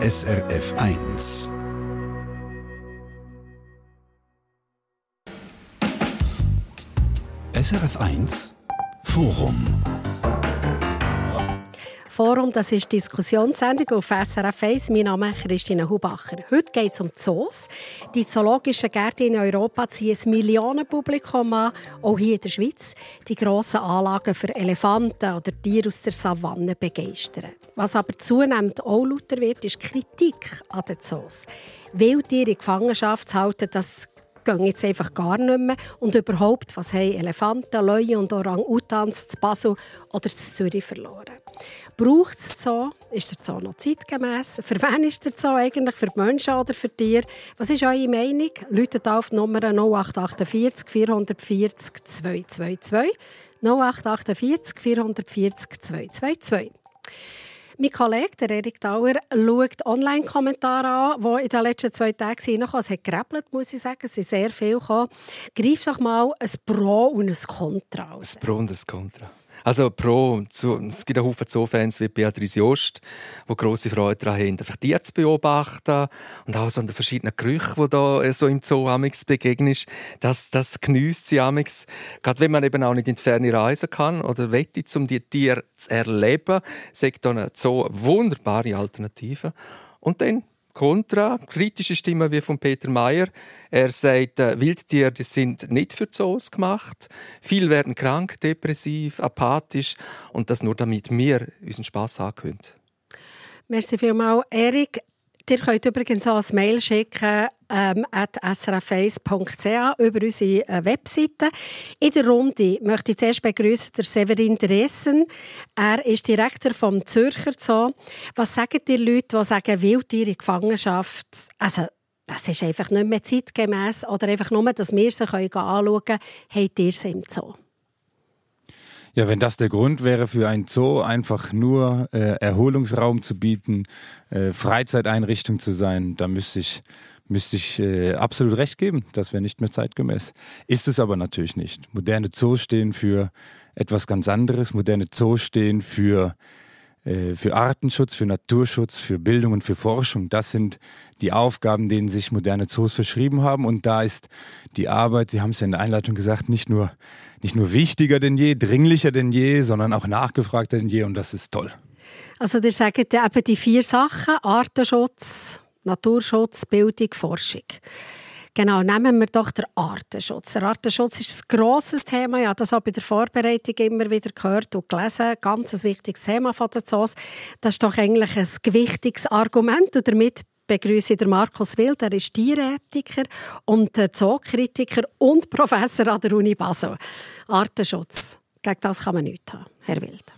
SRF 1. SRF 1 Forum Forum, das ist die Diskussionssendung auf SRF 1. Mein Name ist Christine Hubacher. Heute geht es um Zoos. Die zoologischen Gärten in Europa ziehen ein Millionenpublikum an, auch hier in der Schweiz. Die grossen Anlagen für Elefanten oder Tiere aus der Savanne begeistern. Was aber zunehmend auch lauter wird, ist Kritik an den Zoos. Wildtiere in Gefangenschaft zu halten, das gehen jetzt einfach gar nicht mehr. Und überhaupt, was haben Elefanten, Löwen und Orang-Utans zu Basel oder zu Zürich verloren? Braucht es Zoo? Ist der Zoo noch zeitgemäß? Für wen ist der Zoo eigentlich? Für die Menschen oder für Tiere? Was ist eure Meinung? Läutet auf die Nummer 0848 440 222. 0848 440 222. Mein Kollege, der Erik Dauer, schaut Online-Kommentare an, die in den letzten zwei Tagen reinkamen. Es hat geräppelt, muss ich sagen. Es sind sehr viel gekommen. Greif doch mal ein Pro und ein Contra aus. Ein Pro und ein Contra. Also pro, es gibt einen Haufen Zoofans wie Beatrice Jost, die grosse Freude daran haben, einfach Tiere zu beobachten und auch so an den verschiedenen Gerüchen, die da äh, so im Zoo amix begegnen. Das, das genießt sie amix. Gerade wenn man eben auch nicht in die Ferne reisen kann oder wette, um die Tiere zu erleben, sagt da ein Zoo eine wunderbare Alternative. Und dann Kontra, kritische Stimmen wie von Peter Mayer. Er sagt, äh, Wildtiere sind nicht für Zoos gemacht. Viele werden krank, depressiv, apathisch und das nur damit wir unseren Spass haben können. Merci vielmals, Erik. Ihr könnt übrigens auch ein Mail schicken ähm, at srf1.ch über unsere äh, Webseite. In der Runde möchte ich zuerst begrüßen der Severin Dressen. Er ist Direktor vom Zürcher Zoo. Was sagen die Leute, die sagen, Wildtiere in Gefangenschaft? Also, das ist einfach nicht mehr zeitgemäß oder einfach nur, dass wir sie anschauen können, habt ihr sie im Zoo? Ja, wenn das der Grund wäre für ein Zoo, einfach nur äh, Erholungsraum zu bieten, äh, Freizeiteinrichtung zu sein, dann müsste ich, müsste ich äh, absolut recht geben. Das wäre nicht mehr zeitgemäß. Ist es aber natürlich nicht. Moderne Zoos stehen für etwas ganz anderes. Moderne Zoos stehen für äh, für Artenschutz, für Naturschutz, für Bildung und für Forschung. Das sind die Aufgaben, denen sich moderne Zoos verschrieben haben. Und da ist die Arbeit, Sie haben es ja in der Einleitung gesagt, nicht nur nicht nur wichtiger denn je, dringlicher denn je, sondern auch nachgefragter denn je und das ist toll. Also ihr sagt eben die vier Sachen, Artenschutz, Naturschutz, Bildung, Forschung. Genau, nehmen wir doch den Artenschutz. Der Artenschutz ist ein grosses Thema. Ja, das habe ich bei der Vorbereitung immer wieder gehört und gelesen. Ganz ein wichtiges Thema von den Zoos. Das ist doch eigentlich ein gewichtiges Argument und damit begrüße ich Markus Wild. Er ist Tierethiker und Zookritiker und Professor an der Uni Basel. Artenschutz. Gegen das kann man nichts haben, Herr Wild.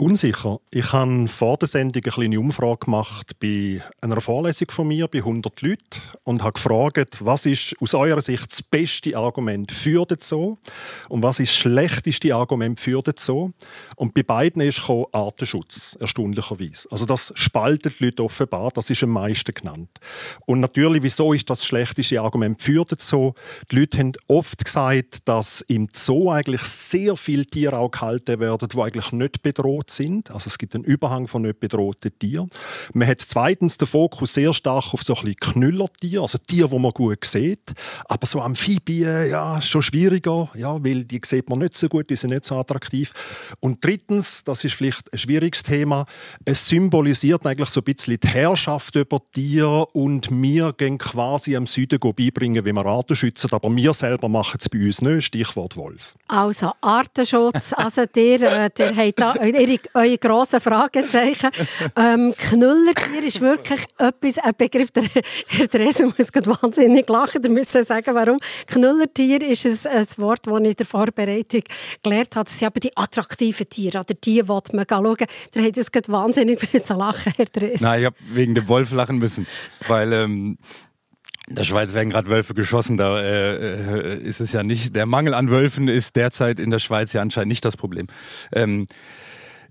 Unsicher. Ich habe vor der Sendung eine kleine Umfrage gemacht bei einer Vorlesung von mir bei 100 Leuten und habe gefragt, was ist aus eurer Sicht das beste Argument für den Zoo und was ist das schlechteste Argument für den Zoo. Und bei beiden ist Artenschutz, erstaunlicherweise. Also das spaltet die Leute offenbar, das ist am meisten genannt. Und natürlich, wieso ist das, das schlechteste Argument für den Zoo? Die Leute haben oft gesagt, dass im Zoo eigentlich sehr viele Tiere auch gehalten werden, die eigentlich nicht bedroht bedroht sind. Also es gibt einen Überhang von nicht bedrohten Tieren. Man hat zweitens den Fokus sehr stark auf so ein bisschen Knüllertiere, also Tiere, die man gut sieht. Aber so Amphibien, ja, schon schwieriger, ja, weil die sieht man nicht so gut, die sind nicht so attraktiv. Und drittens, das ist vielleicht ein schwieriges Thema, es symbolisiert eigentlich so ein bisschen die Herrschaft über Tiere und wir gehen quasi am Süden beibringen, wie wir Arten schützen, aber wir selber machen es bei uns nicht. Stichwort Wolf. Also Artenschutz, also der, äh, der hat da, ihre eure grossen Fragezeichen. Ähm, Knüllertier ist wirklich etwas, ein Begriff, der Herr Dresen muss gerade wahnsinnig lachen, ihr müsst sagen, warum. Knüllertier ist ein, ein Wort, das ich in der Vorbereitung gelernt habe. Das sind eben die attraktiven Tiere, oder die, die man schauen Da hat es gerade wahnsinnig lachen, Herr Dresen. Nein, ich habe wegen dem Wolf lachen müssen, weil... Ähm in der Schweiz werden gerade Wölfe geschossen, da äh, äh, ist es ja nicht. Der Mangel an Wölfen ist derzeit in der Schweiz ja anscheinend nicht das Problem. Ähm,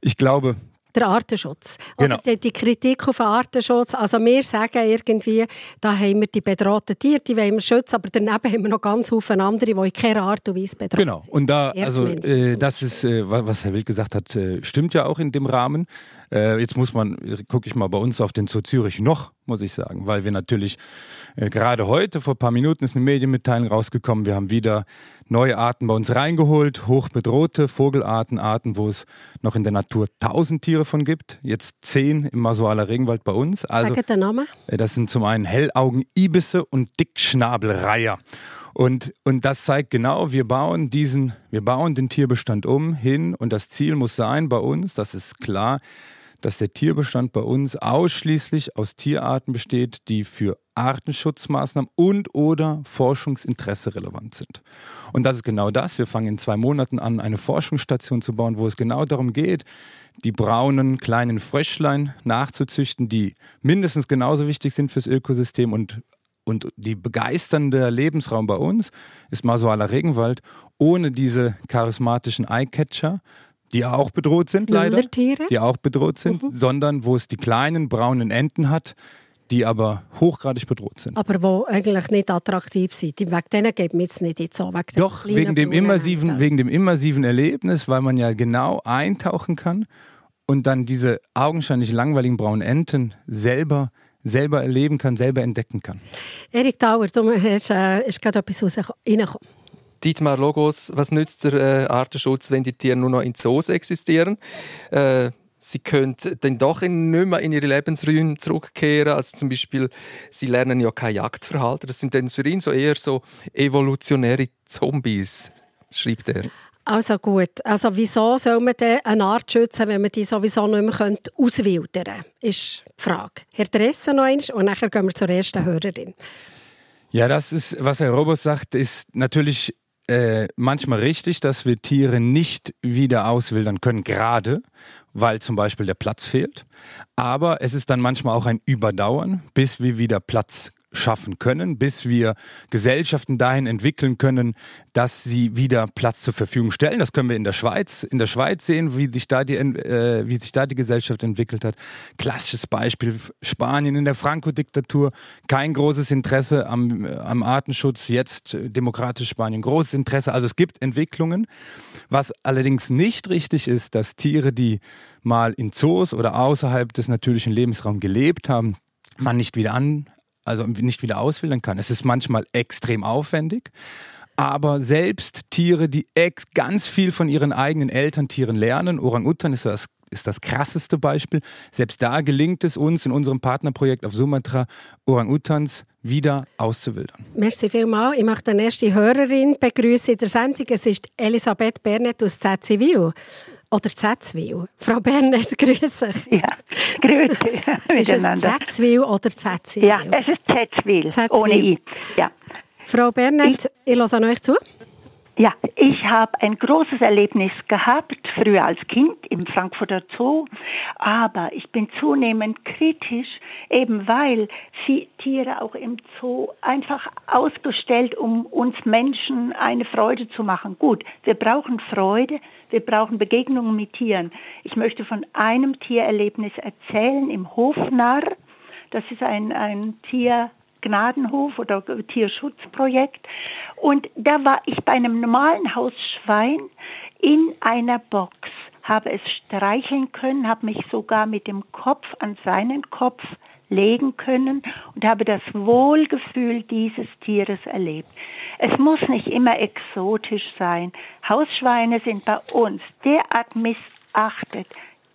ich glaube, der Artenschutz. Genau. Oder die, Kritik auf den Artenschutz. Also wir sagen irgendwie, da haben wir die bedrohten Tiere, die wollen wir schützen, aber daneben haben wir noch ganz viele andere, die in keiner Art und Weise bedroht genau. sind. Genau. Und da, also äh, das ist, äh, was Herr Wild gesagt hat, äh, stimmt ja auch in dem Rahmen. Äh, jetzt muss man, gucke ich mal bei uns auf den Zoo Zürich noch, muss ich sagen, weil wir natürlich äh, gerade heute, vor ein paar Minuten ist eine Medienmitteilung rausgekommen, wir haben wieder neue Arten bei uns reingeholt, hochbedrohte Vogelarten, Arten, wo es noch in der Natur tausend Tiere von gibt, jetzt zehn im Masualer Regenwald bei uns. Also. Äh, das sind zum einen Hellaugen-Ibisse und Dickschnabelreiher. Und, und das zeigt genau, wir bauen diesen, wir bauen den Tierbestand um hin und das Ziel muss sein bei uns, das ist klar, dass der Tierbestand bei uns ausschließlich aus Tierarten besteht, die für Artenschutzmaßnahmen und oder Forschungsinteresse relevant sind. Und das ist genau das. Wir fangen in zwei Monaten an, eine Forschungsstation zu bauen, wo es genau darum geht, die braunen kleinen Fröschlein nachzuzüchten, die mindestens genauso wichtig sind fürs Ökosystem und und die begeisternde Lebensraum bei uns ist Masualer Regenwald ohne diese charismatischen Eyecatcher, die auch bedroht sind leider, die auch bedroht sind, mhm. sondern wo es die kleinen braunen Enten hat, die aber hochgradig bedroht sind. Aber wo eigentlich nicht attraktiv sind. Wegen denen geht man jetzt nicht so. Wegen Doch, wegen dem, immersiven, wegen dem immersiven Erlebnis, weil man ja genau eintauchen kann und dann diese augenscheinlich langweiligen braunen Enten selber selber erleben kann, selber entdecken kann. Erik Dauer, du hast, äh, ist gerade etwas reingekommen. Dietmar Logos, was nützt der äh, Artenschutz, wenn die Tiere nur noch in Zoos existieren? Äh, sie können dann doch in, nicht mehr in ihre Lebensräume zurückkehren. Also zum Beispiel, sie lernen ja kein Jagdverhalten. Das sind dann für ihn so eher so evolutionäre Zombies, schreibt er. Also gut, also wieso soll man denn eine Art schützen, wenn man die sowieso nicht mehr auswildern könnte, ist die Frage. Herr Dressen noch einmal und dann gehen wir zur ersten Hörerin. Ja, das ist, was Herr Robert sagt, ist natürlich äh, manchmal richtig, dass wir Tiere nicht wieder auswildern können, gerade weil zum Beispiel der Platz fehlt. Aber es ist dann manchmal auch ein Überdauern, bis wir wieder Platz schaffen können, bis wir Gesellschaften dahin entwickeln können, dass sie wieder Platz zur Verfügung stellen. Das können wir in der Schweiz, in der Schweiz sehen, wie sich da die, äh, wie sich da die Gesellschaft entwickelt hat. Klassisches Beispiel Spanien in der Franco-Diktatur, kein großes Interesse am, am Artenschutz, jetzt demokratisches Spanien großes Interesse. Also es gibt Entwicklungen. Was allerdings nicht richtig ist, dass Tiere, die mal in Zoos oder außerhalb des natürlichen Lebensraums gelebt haben, man nicht wieder an, also nicht wieder auswählen kann. Es ist manchmal extrem aufwendig. Aber selbst Tiere, die ganz viel von ihren eigenen Elterntieren lernen, Orang-Utan ist das, ist das krasseste Beispiel, selbst da gelingt es uns in unserem Partnerprojekt auf Sumatra, Orang-Utans wieder auszuwildern. Merci vielmals. Ich möchte die erste Hörerin begrüßen in der Sendung. Es ist Elisabeth Bernet aus Z-Zivil oder Zetzwil? Frau Bernett, grüße Ja, grüße. ist es Zetzwil oder Zetzwil? Ja, es ist Zetzwil, ohne I. Ja. Frau Bernett, ich, ich höre euch zu. Ja, ich habe ein großes Erlebnis gehabt, früher als Kind im Frankfurter Zoo, aber ich bin zunehmend kritisch, eben weil Tiere auch im Zoo einfach ausgestellt, um uns Menschen eine Freude zu machen. Gut, wir brauchen Freude, wir brauchen Begegnungen mit Tieren. Ich möchte von einem Tiererlebnis erzählen im Hofnarr. Das ist ein, ein Tier, Gnadenhof oder Tierschutzprojekt. Und da war ich bei einem normalen Hausschwein in einer Box, habe es streicheln können, habe mich sogar mit dem Kopf an seinen Kopf legen können und habe das Wohlgefühl dieses Tieres erlebt. Es muss nicht immer exotisch sein. Hausschweine sind bei uns derart missachtet,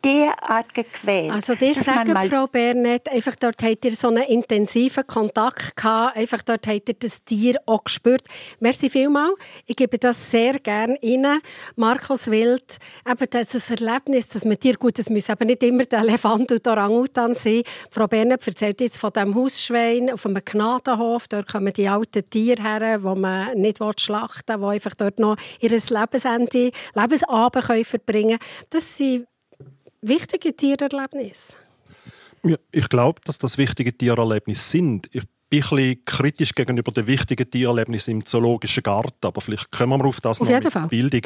derart gequält. Also dir sagen, Frau Bernett, einfach dort habt ihr so einen intensiven Kontakt gehabt, einfach dort habt ihr das Tier auch gespürt. Merci vielmals. Ich gebe das sehr gerne Ihnen. Markus Wild, eben das Erlebnis, dass man Tier gut, es muss eben nicht immer der Elefant und der Orangutan sein. Frau Bernett erzählt jetzt von dem Hausschwein auf einem Gnadenhof, dort kommen die alten Tiere her, die man nicht schlachten will, die einfach dort noch ihr Lebensende, Lebensabend verbringen können. Das sind wichtige Tiererlebnisse? Ja, ich glaube, dass das wichtige Tiererlebnisse sind. Ich bin ein bisschen kritisch gegenüber den wichtigen Tiererlebnissen im Zoologischen Garten, aber vielleicht kommen wir auf das auf noch mit Fall. Bildung.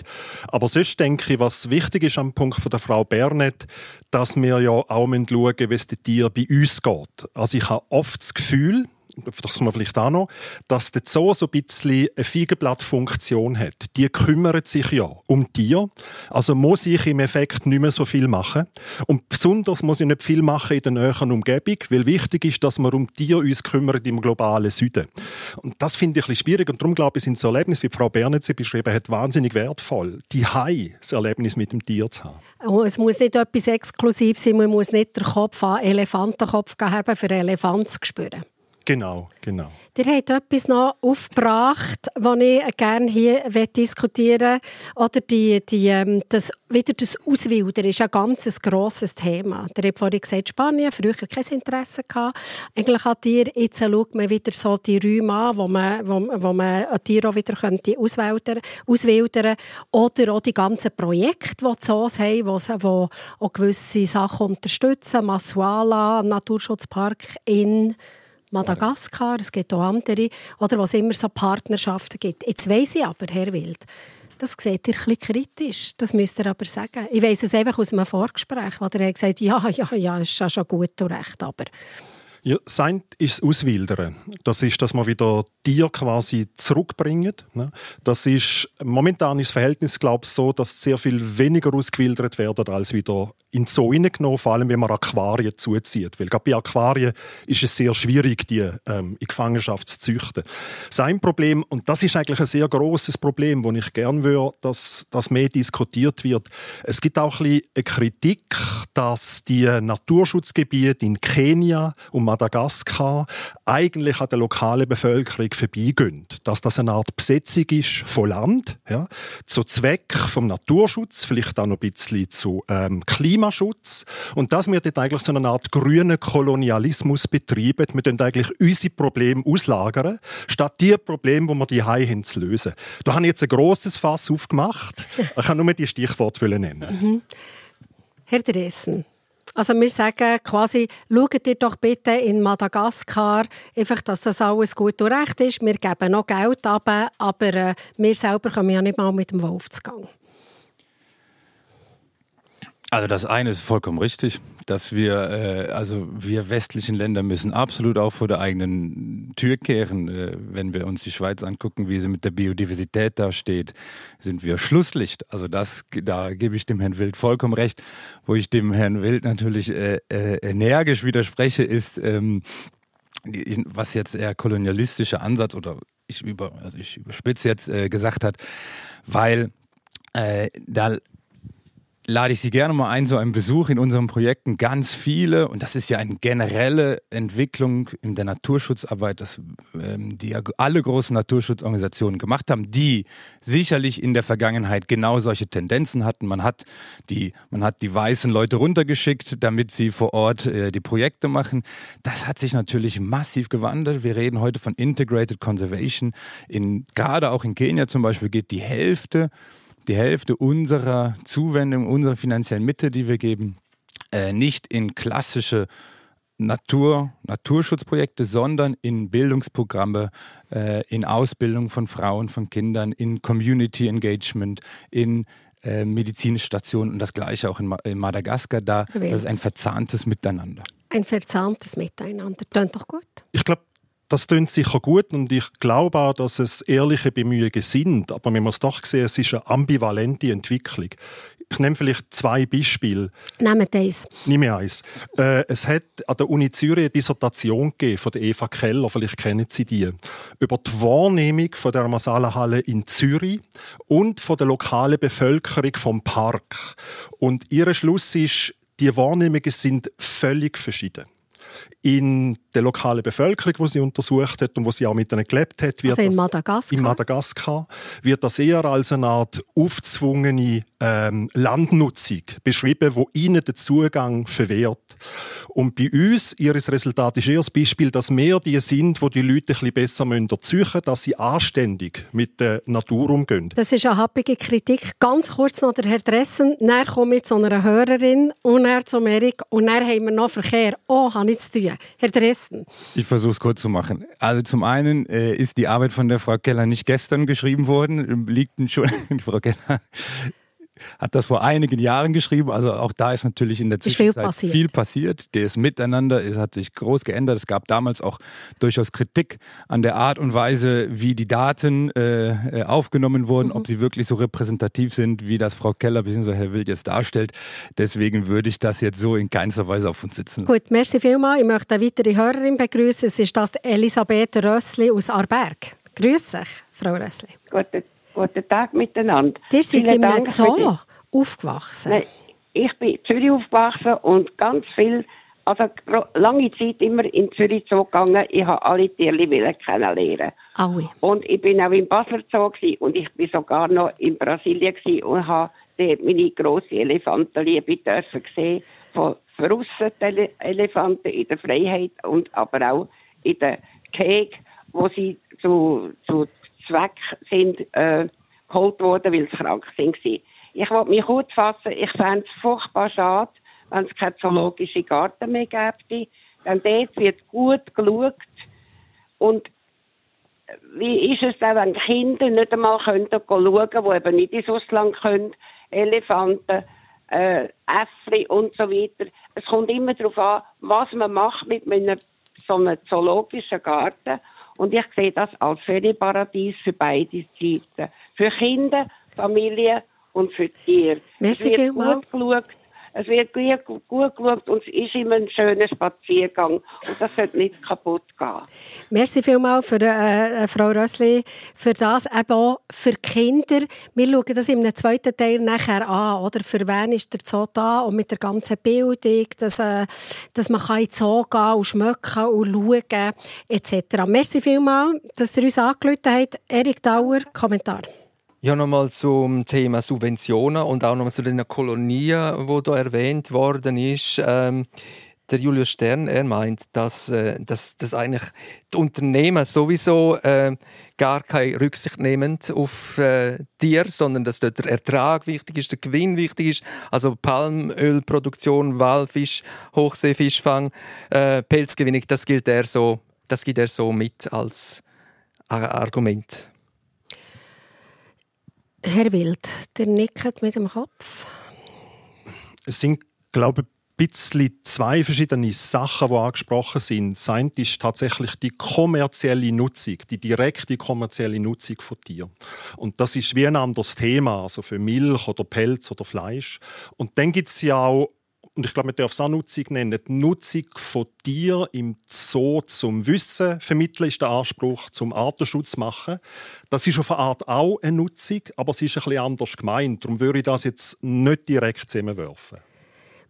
Aber sonst denke ich, was wichtig ist am Punkt von der Frau Bernet, dass wir ja auch schauen müssen, wie es den Tieren bei uns geht. Also ich habe oft das Gefühl, das kann man vielleicht auch noch, dass der Zoo so ein bisschen eine Feigenblattfunktion hat. Die kümmert sich ja um Tiere, also muss ich im Effekt nicht mehr so viel machen. Und besonders muss ich nicht viel machen in der näheren Umgebung, weil wichtig ist, dass wir um Tiere uns kümmern im globalen Süden. Und das finde ich ein bisschen schwierig und darum glaube ich, sind so Erlebnisse, wie Frau Bernet sie beschrieben hat, wahnsinnig wertvoll, die Hai, das Erlebnis mit dem Tier zu haben. Oh, es muss nicht etwas exklusiv sein, man muss nicht den Kopf an Elefantenkopf haben, für Elefanten zu spüren. Genau, genau. Ihr habt etwas noch aufgebracht, das ich gerne hier diskutieren Oder die, die, ähm, das, wieder das Auswildern ist ein ganz grosses Thema. Ihr habt vorhin gesagt, Spanien früher kein Interesse gehabt. Eigentlich hat ihr, jetzt schaut man wieder so die Räume an, wo man, wo, wo man ein Tier auch wieder könnte auswildern, auswildern Oder auch die ganzen Projekte, die Zoos haben, wo, wo auch gewisse Sachen unterstützen. Masuala, Naturschutzpark in Madagaskar, es gibt auch andere, oder was immer so Partnerschaften gibt. Jetzt weiss ich aber, Herr Wild, das seht ihr ein kritisch. Das müsst ihr aber sagen. Ich weiss es einfach aus einem Vorgespräch, wo er gesagt hat, ja, ja, ja, ist schon gut und recht, aber... Ja, sein ist das Auswildern. Das ist, dass man wieder Tier quasi zurückbringt. Ne? Das ist, momentan ist das Verhältnis, glaube ich, so, dass sehr viel weniger ausgewildert werden, als wieder in Zoo hineingenommen, vor allem wenn man Aquarien zuzieht. Weil gerade bei Aquarien ist es sehr schwierig, die ähm, in Gefangenschaft zu züchten. Sein Problem, und das ist eigentlich ein sehr großes Problem, wo ich gerne würde, dass das mehr diskutiert wird. Es gibt auch ein bisschen eine Kritik, dass die Naturschutzgebiete in Kenia und Madagaskar eigentlich an der lokalen Bevölkerung vorbeigehen. Dass das eine Art Besetzung ist von Land, ja, zu Zweck vom Naturschutz, vielleicht auch noch ein bisschen zu ähm, Klimaschutz. Und dass wir dort eigentlich so eine Art grünen Kolonialismus betreiben. Wir können eigentlich unsere Probleme auslagern, statt die Probleme, die wir die haben, zu lösen. Da habe ich jetzt ein grosses Fass aufgemacht. Ich kann nur die Stichworte nennen. Mhm. Herr Dressen, also wir sagen quasi, schaut ihr doch bitte in Madagaskar, einfach, dass das alles gut und recht ist. Wir geben noch Geld ab, aber äh, wir selber kommen ja nicht mal mit dem Wolf zu Gang. Also das eine ist vollkommen richtig, dass wir, äh, also wir westlichen Länder müssen absolut auch vor der eigenen Tür kehren. Äh, wenn wir uns die Schweiz angucken, wie sie mit der Biodiversität da steht, sind wir Schlusslicht. Also das, da gebe ich dem Herrn Wild vollkommen recht. Wo ich dem Herrn Wild natürlich äh, äh, energisch widerspreche, ist, ähm, was jetzt eher kolonialistischer Ansatz oder ich über, also ich überspitze jetzt äh, gesagt hat, weil äh, da lade ich Sie gerne mal ein, so einen Besuch in unseren Projekten. Ganz viele, und das ist ja eine generelle Entwicklung in der Naturschutzarbeit, dass, ähm, die alle großen Naturschutzorganisationen gemacht haben, die sicherlich in der Vergangenheit genau solche Tendenzen hatten. Man hat die, man hat die weißen Leute runtergeschickt, damit sie vor Ort äh, die Projekte machen. Das hat sich natürlich massiv gewandelt. Wir reden heute von Integrated Conservation. In, gerade auch in Kenia zum Beispiel geht die Hälfte die Hälfte unserer Zuwendung, unserer finanziellen Mittel, die wir geben, äh, nicht in klassische Natur, Naturschutzprojekte, sondern in Bildungsprogramme, äh, in Ausbildung von Frauen, von Kindern, in Community Engagement, in äh, Medizinstationen und das gleiche auch in, Ma in Madagaskar. Da das ist ein verzahntes Miteinander. Ein verzahntes Miteinander. Klingt doch gut. Ich glaube, das klingt sicher gut und ich glaube auch, dass es ehrliche Bemühungen sind. Aber man muss doch sehen, es ist eine ambivalente Entwicklung. Ich nehme vielleicht zwei Beispiele. Nehmt eins. Nehme eins. Äh, es hat an der Uni Zürich eine Dissertation gegeben von der Eva Keller, vielleicht kennen Sie die, über die Wahrnehmung von der Masala-Halle in Zürich und von der lokalen Bevölkerung vom Park. Und ihr Schluss ist, die Wahrnehmungen sind völlig verschieden in der lokalen Bevölkerung, die sie untersucht hat und wo sie auch mit ihnen gelebt hat. Wird also in Madagaskar? in Madagaskar wird das eher als eine Art aufzwungene ähm, Landnutzung beschrieben, wo ihnen den Zugang verwehrt. Und bei uns, ihr Resultat ist eher das Beispiel, dass mehr die sind, wo die Leute ein bisschen besser erziehen dass sie anständig mit der Natur umgehen. Das ist eine happige Kritik. Ganz kurz noch der Herr Dressen. Dann komme ich zu einer Hörerin und dann zu Erik und dann haben wir noch Verkehr. Oh, habe ich zu tun. Herr Dressen. Ich versuche es kurz zu machen. Also zum einen äh, ist die Arbeit von der Frau Keller nicht gestern geschrieben worden, liegt schon, Frau Keller hat das vor einigen Jahren geschrieben. Also auch da ist natürlich in der Zwischenzeit viel passiert. viel passiert. Das Miteinander ist, hat sich groß geändert. Es gab damals auch durchaus Kritik an der Art und Weise, wie die Daten äh, aufgenommen wurden, mhm. ob sie wirklich so repräsentativ sind, wie das Frau Keller bzw. Herr Wild jetzt darstellt. Deswegen würde ich das jetzt so in keinster Weise auf uns sitzen. Gut, merci vielmals. Ich möchte eine weitere Hörerin begrüßen. Es ist das Elisabeth Rössli aus Arberg. Grüß dich, Frau Rössli. Guten, guten Tag miteinander. Ihr seid in einem Zoo aufgewachsen? Nein, ich bin in Zürich aufgewachsen und ganz viel, also lange Zeit immer in Zürich Zoo gegangen. Ich habe alle Tiere kennenlernen. Aui. Und ich bin auch im Basler Zoo und ich bin sogar noch in Brasilien und habe dort meine grosse Elefantenliebe dürfen sehen von verrüsteten Elefanten in der Freiheit und aber auch in der Käge, wo sie zu, zu Zweck sind äh, geholt worden, weil sie krank sind. Ich wollte mich kurz fassen. Ich fände es furchtbar schade, wenn es keinen zoologischen Garten mehr gäbe. Denn dort wird gut geschaut. Und wie ist es dann, wenn Kinder nicht einmal schauen können, die eben nicht ins Ausland können, Elefanten, äh, Äffli und so weiter. Es kommt immer darauf an, was man macht mit einem, so einem zoologischen Garten. Und ich sehe das als Ferienparadies für beide Seiten. Für Kinder, Familien und für Tiere. Merci es wird gut geschaut. Es wird gut, gut geschaut und es ist immer ein schöner Spaziergang. Und das sollte nicht kaputt gehen. Merci vielmals für, äh, äh, Frau Rössli für das, eben auch für Kinder. Wir schauen das im zweiten Teil nachher an. Oder? Für wen ist der Zoo da? Und mit der ganzen Bildung, dass, äh, dass man in den Zoo gehen und schmecken und schauen etc. Merci vielmals, dass ihr uns angerufen habt. Erik Dauer, Kommentar. Ja, nochmal zum Thema Subventionen und auch nochmal zu den Kolonien, wo da erwähnt worden ist. Ähm, der Julius Stern, er meint, dass, äh, dass, dass eigentlich die Unternehmen sowieso äh, gar keine Rücksicht nehmen auf äh, Tiere, sondern dass dort der Ertrag wichtig ist, der Gewinn wichtig ist. Also Palmölproduktion, Walfisch, Hochseefischfang, äh, Pelzgewinnung, das gilt er so, das gibt er so mit als Argument. Herr Wild, der nickt mit dem Kopf. Es sind, glaube ich, ein bisschen zwei verschiedene Sachen, die angesprochen sind. Das eine ist tatsächlich die kommerzielle Nutzung, die direkte kommerzielle Nutzung von Tieren. Und das ist wie ein anderes Thema, also für Milch oder Pelz oder Fleisch. Und dann gibt es ja auch und ich glaube, man darf es auch Nutzung nennen, die Nutzung von Tieren im Zoo zum Wissen vermitteln, ist der Anspruch zum Artenschutz machen. Das ist auf eine Art auch eine Nutzung, aber es ist ein bisschen anders gemeint. Darum würde ich das jetzt nicht direkt zusammenwerfen.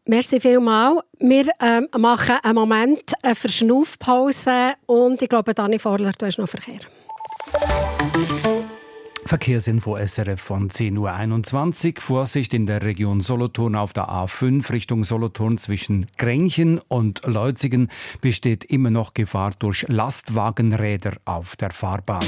Merci vielmals. Wir ähm, machen einen Moment eine Verschnaufpause und ich glaube, Dani Vorler, du hast noch Verkehr. Verkehrsinfo SRF von 10.21 Uhr. Vorsicht in der Region Solothurn auf der A5 Richtung Solothurn zwischen Grenchen und Leutzigen besteht immer noch Gefahr durch Lastwagenräder auf der Fahrbahn.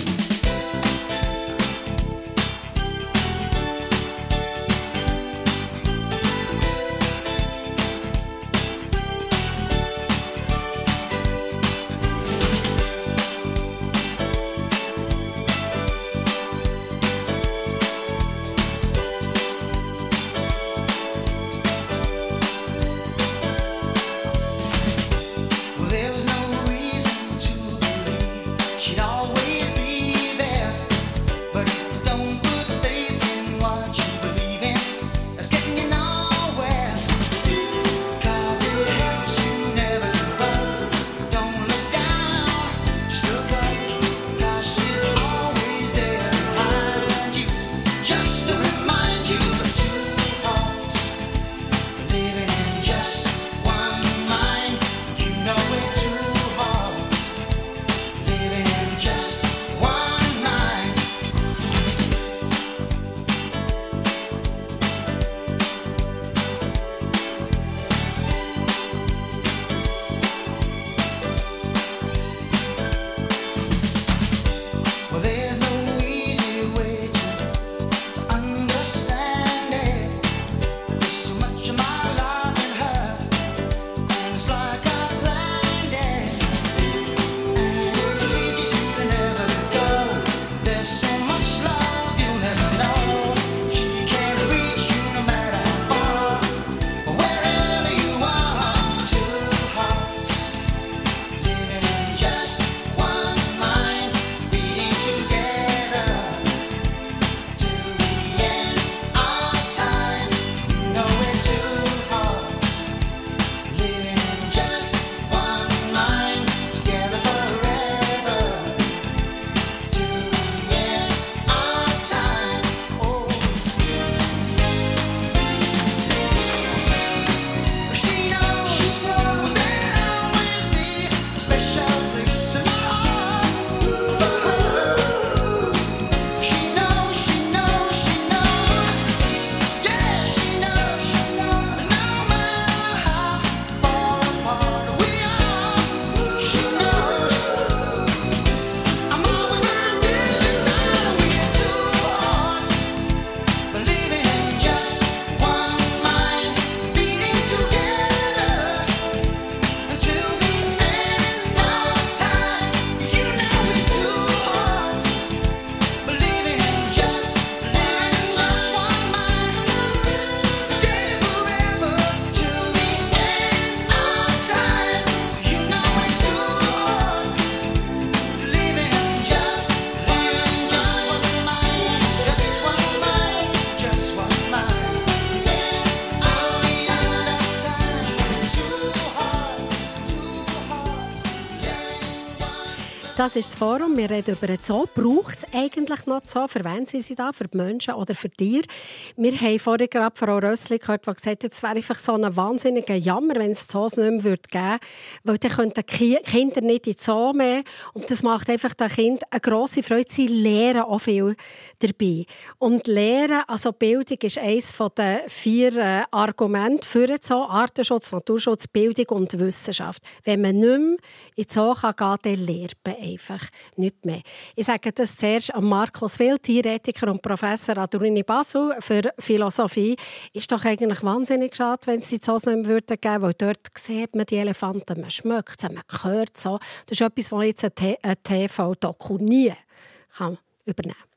Das ist das Forum. Wir reden über den Zoo. Braucht es eigentlich noch Zoo? Für wen sind sie da? Für die Menschen oder für Tiere? Wir haben vorhin gerade Frau Rössli gehört, die gesagt hat, es wäre einfach so ein wahnsinniger Jammer, wenn es Zoos nicht mehr geben würde. Weil dann könnten die Kinder nicht in den Zoo mehr. Und das macht einfach den Kindern eine grosse Freude. Sie lernen auch viel dabei. Und Lehren, also Bildung, ist eines der vier äh, Argumente für den Zoo. Artenschutz, Naturschutz, Bildung und Wissenschaft. Wenn man nicht mehr in den Zoo kann gehen, dann lernt man einfach nicht mehr. Ich sage das zuerst an Markus Wild, Tierethiker und Professor an der Uni Basel für Philosophie. Ist doch eigentlich wahnsinnig schade, wenn es die Zoos nicht mehr geben würde, weil dort sieht man die Elefanten, man schmeckt sie, man hört so. Das ist etwas, was jetzt ein TV-Doku nie kann übernehmen kann.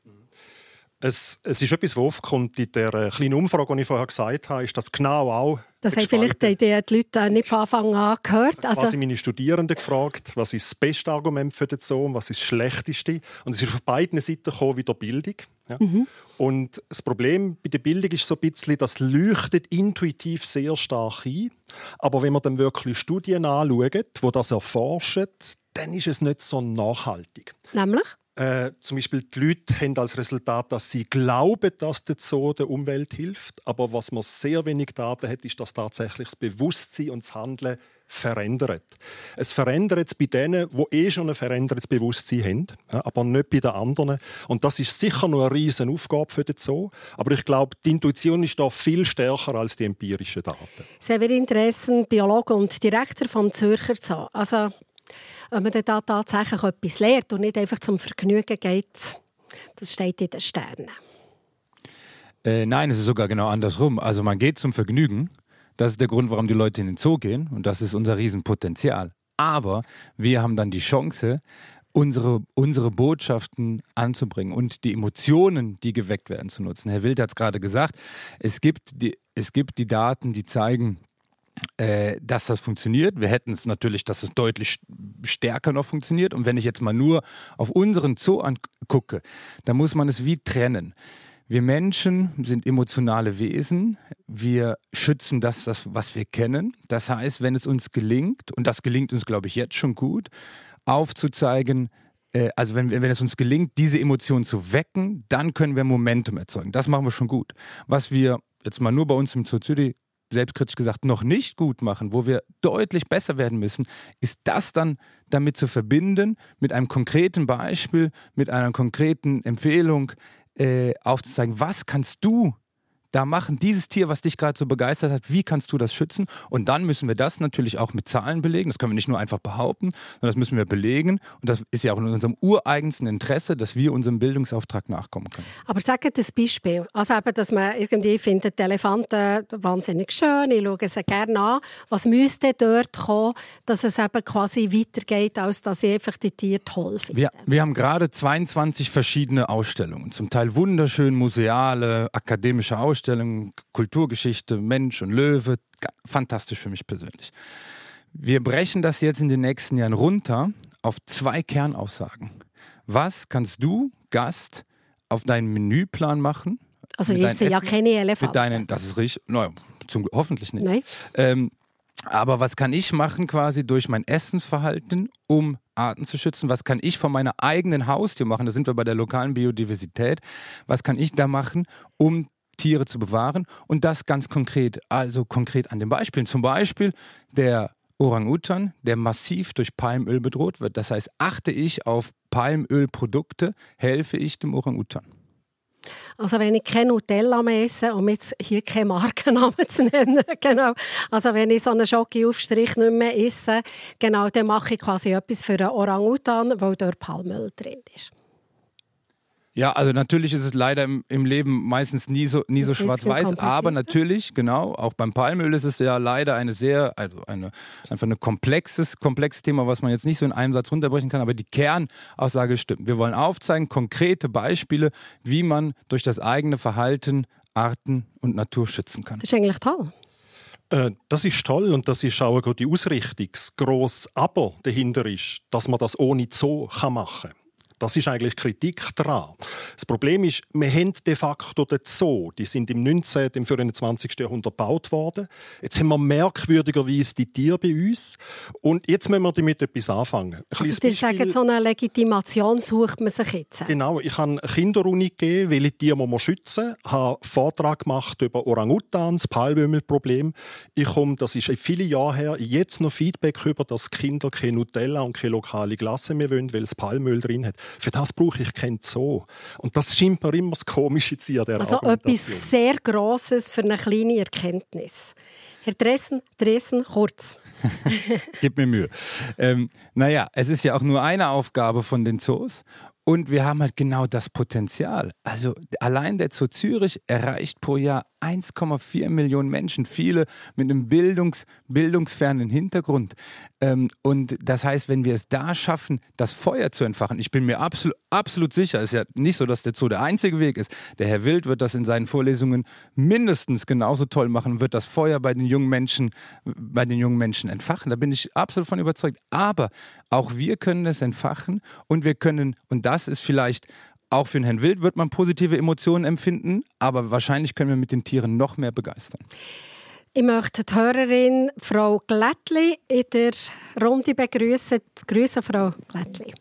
Es, es ist etwas, was aufkommt in der äh, kleinen Umfrage, die ich vorher gesagt habe, ist das genau auch das haben vielleicht die, die Leute nicht von Anfang an gehört. Also ich meine Studierenden gefragt, was ist das beste Argument für den und was ist das schlechteste. Und es ist auf beiden Seiten gekommen, wieder Bildung. Ja. Mhm. Und das Problem bei der Bildung ist so ein bisschen, das leuchtet intuitiv sehr stark ein. Aber wenn man dann wirklich Studien anschaut, die das erforschen, dann ist es nicht so nachhaltig. Nämlich? Äh, zum Beispiel die Leute haben als Resultat, dass sie glauben, dass der Zoo der Umwelt hilft. Aber was man sehr wenig Daten hat, ist, dass tatsächlich das Bewusstsein und das Handeln verändert. Es verändert es bei denen, die eh schon ein verändertes Bewusstsein haben, aber nicht bei den anderen. Und das ist sicher noch eine riesen Aufgabe für den Zoo. Aber ich glaube, die Intuition ist da viel stärker als die empirischen Daten. Severin Dressen, Biologe und Direktor vom Zürcher Zoo. Also ob man da tatsächlich etwas lernt und nicht einfach zum Vergnügen geht, das steht in den Sternen. Äh, nein, es ist sogar genau andersrum. Also man geht zum Vergnügen. Das ist der Grund, warum die Leute in den Zoo gehen. Und das ist unser Riesenpotenzial. Aber wir haben dann die Chance, unsere, unsere Botschaften anzubringen und die Emotionen, die geweckt werden, zu nutzen. Herr Wild hat es gerade gesagt, es gibt, die, es gibt die Daten, die zeigen, äh, dass das funktioniert. Wir hätten es natürlich, dass es deutlich stärker noch funktioniert. Und wenn ich jetzt mal nur auf unseren Zoo angucke, dann muss man es wie trennen. Wir Menschen sind emotionale Wesen. Wir schützen das, was wir kennen. Das heißt, wenn es uns gelingt, und das gelingt uns, glaube ich, jetzt schon gut, aufzuzeigen, äh, also wenn, wenn es uns gelingt, diese Emotionen zu wecken, dann können wir Momentum erzeugen. Das machen wir schon gut. Was wir jetzt mal nur bei uns im Zoo Zürich selbstkritisch gesagt, noch nicht gut machen, wo wir deutlich besser werden müssen, ist das dann damit zu verbinden, mit einem konkreten Beispiel, mit einer konkreten Empfehlung äh, aufzuzeigen, was kannst du da machen, dieses Tier, was dich gerade so begeistert hat, wie kannst du das schützen? Und dann müssen wir das natürlich auch mit Zahlen belegen. Das können wir nicht nur einfach behaupten, sondern das müssen wir belegen. Und das ist ja auch in unserem ureigensten Interesse, dass wir unserem Bildungsauftrag nachkommen können. Aber sag das Beispiel. Also eben, dass man irgendwie findet, die Elefanten wahnsinnig schön, ich schaue sie gerne an. Was müsste dort kommen, dass es eben quasi weitergeht, als dass ich einfach die Tiere toll finde? Wir, wir haben gerade 22 verschiedene Ausstellungen, zum Teil wunderschön museale, akademische Ausstellungen Ausstellung, Kulturgeschichte, Mensch und Löwe. Fantastisch für mich persönlich. Wir brechen das jetzt in den nächsten Jahren runter auf zwei Kernaussagen. Was kannst du, Gast, auf deinen Menüplan machen? Also jetzt sind ja keine Elefanten. Deinen, das ist richtig. Naja, zum, hoffentlich nicht. Nein. Ähm, aber was kann ich machen quasi durch mein Essensverhalten, um Arten zu schützen? Was kann ich von meiner eigenen Haustür machen? Da sind wir bei der lokalen Biodiversität. Was kann ich da machen, um Tiere zu bewahren und das ganz konkret, also konkret an den Beispielen. Zum Beispiel der Orang-Utan, der massiv durch Palmöl bedroht wird. Das heißt, achte ich auf Palmölprodukte, helfe ich dem Orang-Utan. Also wenn ich kein Nutella mehr esse, um jetzt hier keinen Markennamen zu nennen, genau. Also wenn ich so einen Schokoaufstrich nicht mehr esse, genau, dann mache ich quasi etwas für einen Orang-Utan, weil dort Palmöl drin ist. Ja, also natürlich ist es leider im, im Leben meistens nie so, nie so schwarz-weiß, aber natürlich, genau, auch beim Palmöl ist es ja leider eine sehr, also eine, einfach ein komplexes, komplexes Thema, was man jetzt nicht so in einem Satz runterbrechen kann, aber die Kernaussage stimmt. Wir wollen aufzeigen, konkrete Beispiele, wie man durch das eigene Verhalten Arten und Natur schützen kann. Das ist eigentlich toll. Äh, das ist toll und das ist auch die Ausrichtung. Das grosse Aber dahinter ist, dass man das ohne Zoo machen kann. Das ist eigentlich Kritik daran. Das Problem ist, wir haben de facto den Zoo. Die sind im 19., im 24. Jahrhundert gebaut worden. Jetzt haben wir merkwürdigerweise die Tiere bei uns. Und jetzt müssen wir damit etwas anfangen. Ein also die sagen, so eine Legitimation sucht man sich jetzt. Genau. Ich habe eine Kinderuni gegeben, welche Tiere muss man schützen. Ich habe einen Vortrag gemacht über Orangutans, Palmömelproblem. Ich komme, das ist viele Jahre her, jetzt noch Feedback über, dass Kinder keine Nutella und keine lokale Glasse mehr wollen, weil es Palmöl drin hat. Für das brauche ich keinen Zoo. Und das scheint mir immer das Komische zu sein. Also etwas sehr Grosses für eine kleine Erkenntnis. Herr Dressen, Dressen, kurz. Gib mir Mühe. Ähm, naja, es ist ja auch nur eine Aufgabe von den Zoos. Und wir haben halt genau das Potenzial. Also allein der Zoo Zürich erreicht pro Jahr 1,4 Millionen Menschen, viele mit einem Bildungs, bildungsfernen Hintergrund. Ähm, und das heißt, wenn wir es da schaffen, das Feuer zu entfachen, ich bin mir absolut, absolut sicher, es ist ja nicht so, dass der Zoo der einzige Weg ist. Der Herr Wild wird das in seinen Vorlesungen mindestens genauso toll machen, wird das Feuer bei den jungen Menschen, bei den jungen Menschen entfachen. Da bin ich absolut von überzeugt. Aber auch wir können es entfachen und wir können, und das ist vielleicht auch für den Herrn Wild wird man positive Emotionen empfinden, aber wahrscheinlich können wir mit den Tieren noch mehr begeistern. Ich möchte die Hörerin Frau Glättli in der Runde begrüßen. Grüße, Frau Glättli.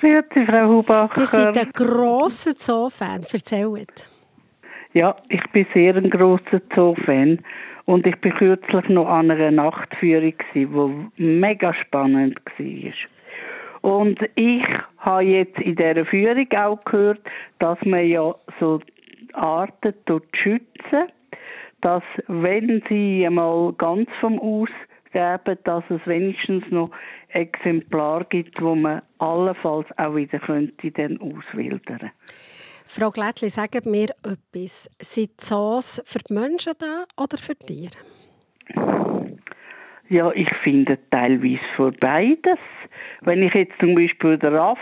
Grüße, Frau Hubacher. Ihr seid ein grosser Zoo-Fan. Erzählt. Ja, ich bin sehr ein grosser Zoo-Fan. Und ich war kürzlich noch an einer Nachtführung, die mega spannend war. Und ich habe jetzt in dieser Führung auch gehört, dass man ja so Arten schützen dass wenn sie einmal ganz vom Aussterben, dass es wenigstens noch Exemplare gibt, wo man allenfalls auch wieder könnte dann auswildern. Frau Glättli, sagen mir etwas. Sind Zoos für die Menschen da oder für die Tiere? Ja, ich finde teilweise für beides. Wenn ich jetzt zum Beispiel den Raff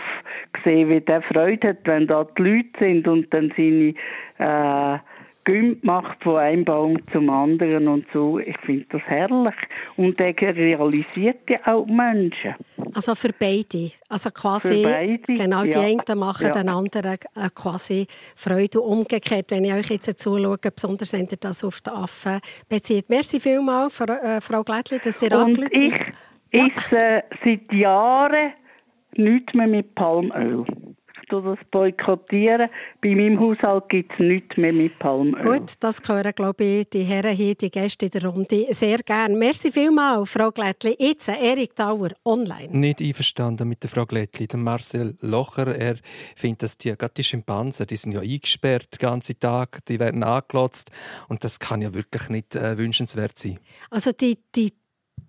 sehe, wie der Freude hat, wenn da die Leute sind und dann seine äh, Gümp macht von einem Baum zum anderen und so. Ich finde das herrlich. Und der realisiert ja auch Menschen. Also für beide. Also quasi, für beide, genau, die ja. einen machen ja. den anderen äh, quasi Freude. umgekehrt, wenn ich euch jetzt zuschaue, besonders wenn ihr das auf die Affen bezieht. Merci vielmals, Frau, äh, Glättli, dass ihr Und ich, ja. ich äh, seit Jahren nichts mehr mit Palmöl das boykottieren. Bei meinem Haushalt gibt es nichts mehr mit Palmöl. Gut, das hören, glaube ich, die Herren hier, die Gäste in der Runde, sehr gerne. Merci vielmals, Frau Glättli. Jetzt Erik Dauer, online. Nicht einverstanden mit der Frau Glättli. Der Marcel Locher, er findet, dass die, gerade die Schimpansen, die sind ja eingesperrt den ganzen Tag, die werden angelotzt und das kann ja wirklich nicht äh, wünschenswert sein. Also die, die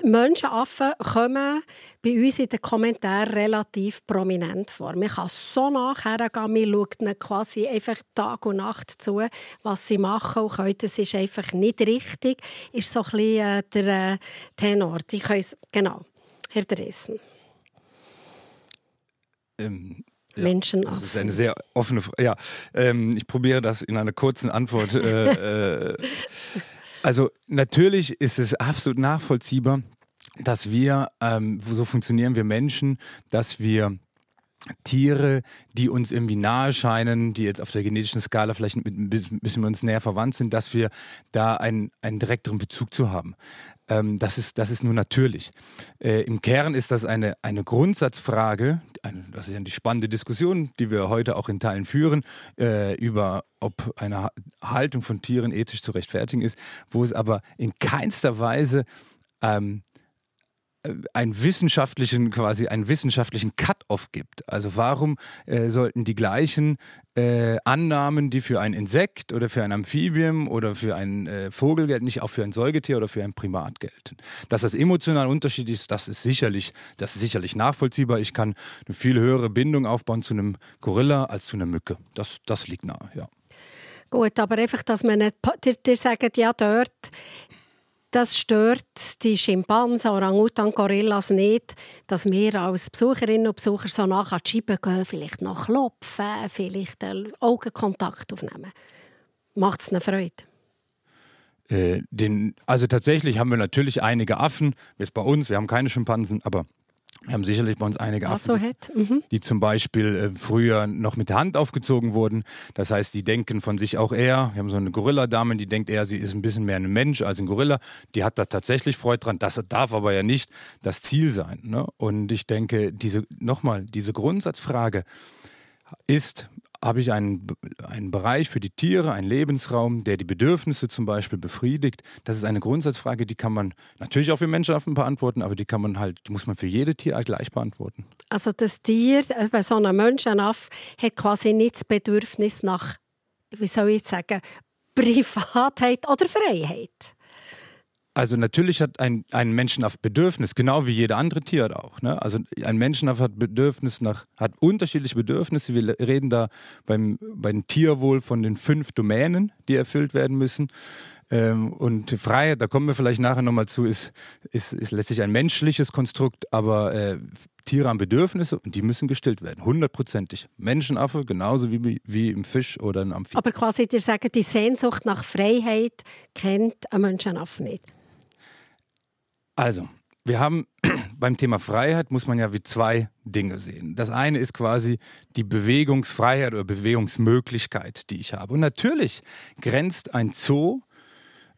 Menschenaffen kommen bei uns in den Kommentaren relativ prominent vor. Man kann so nachher gehen, man schaut ihnen quasi einfach Tag und Nacht zu, was sie machen und können. Das ist einfach nicht richtig, ist so ein bisschen äh, der äh, Tenor. Die können, genau, Herr Dressen. Ähm, ja, Menschenaffen. Das ist eine sehr offene Frage. Ja, ähm, ich probiere das in einer kurzen Antwort. Äh, äh, also natürlich ist es absolut nachvollziehbar, dass wir, ähm, so funktionieren wir Menschen, dass wir Tiere, die uns irgendwie nahe scheinen, die jetzt auf der genetischen Skala vielleicht ein bisschen mit uns näher verwandt sind, dass wir da einen, einen direkteren Bezug zu haben. Ähm, das, ist, das ist nur natürlich. Äh, Im Kern ist das eine, eine Grundsatzfrage, eine, das ist ja die spannende Diskussion, die wir heute auch in Teilen führen, äh, über ob eine Haltung von Tieren ethisch zu rechtfertigen ist, wo es aber in keinster Weise ähm, einen wissenschaftlichen, quasi einen wissenschaftlichen Cut-off gibt. Also warum äh, sollten die gleichen äh, Annahmen, die für ein Insekt oder für ein Amphibium oder für einen äh, Vogel gelten, nicht auch für ein Säugetier oder für ein Primat gelten? Dass das emotional unterschiedlich ist, das ist sicherlich, das ist sicherlich nachvollziehbar. Ich kann eine viel höhere Bindung aufbauen zu einem Gorilla als zu einer Mücke. Das, das liegt nahe, ja. Gut, aber einfach, dass man nicht, dir, dir sagt, ja, dort das stört die Schimpansen, Orang-Utan, Gorillas nicht, dass wir als Besucherinnen und Besucher so nach an die gehen, vielleicht noch klopfen, vielleicht Augenkontakt aufnehmen. Macht es eine Freude? Äh, den, also tatsächlich haben wir natürlich einige Affen, jetzt bei uns, wir haben keine Schimpansen, aber Wir haben sicherlich bei uns einige Affen, so mhm. die zum Beispiel äh, früher noch mit der Hand aufgezogen wurden. Das heißt, die denken von sich auch eher, wir haben so eine Gorilla-Dame, die denkt eher, sie ist ein bisschen mehr ein Mensch als ein Gorilla. Die hat da tatsächlich Freude dran. Das darf aber ja nicht das Ziel sein. Ne? Und ich denke, diese, nochmal, diese Grundsatzfrage ist habe ich einen, einen Bereich für die Tiere, einen Lebensraum, der die Bedürfnisse zum Beispiel befriedigt. Das ist eine Grundsatzfrage, die kann man natürlich auch für Menschenaffen beantworten, aber die kann man halt, die muss man für jede Tierart gleich beantworten. Also das Tier, äh, bei so einem Menschenaff, hat quasi nicht das Bedürfnis nach, wie soll ich sagen, Privatheit oder Freiheit. Also natürlich hat ein, ein Menschenaff Bedürfnis, genau wie jede andere Tier auch. Ne? Also ein Menschenaff hat Bedürfnis nach, hat unterschiedliche Bedürfnisse. Wir reden da beim, beim Tierwohl von den fünf Domänen, die erfüllt werden müssen. Ähm, und Freiheit, da kommen wir vielleicht nachher nochmal zu, ist, ist, ist letztlich ein menschliches Konstrukt, aber äh, Tiere haben Bedürfnisse und die müssen gestillt werden, hundertprozentig. Menschenaffe genauso wie, wie im Fisch oder ein Amphib. Aber quasi, dir sagen, die Sehnsucht nach Freiheit kennt ein Menschenaffe nicht. Also, wir haben beim Thema Freiheit muss man ja wie zwei Dinge sehen. Das eine ist quasi die Bewegungsfreiheit oder Bewegungsmöglichkeit, die ich habe. Und natürlich grenzt ein Zoo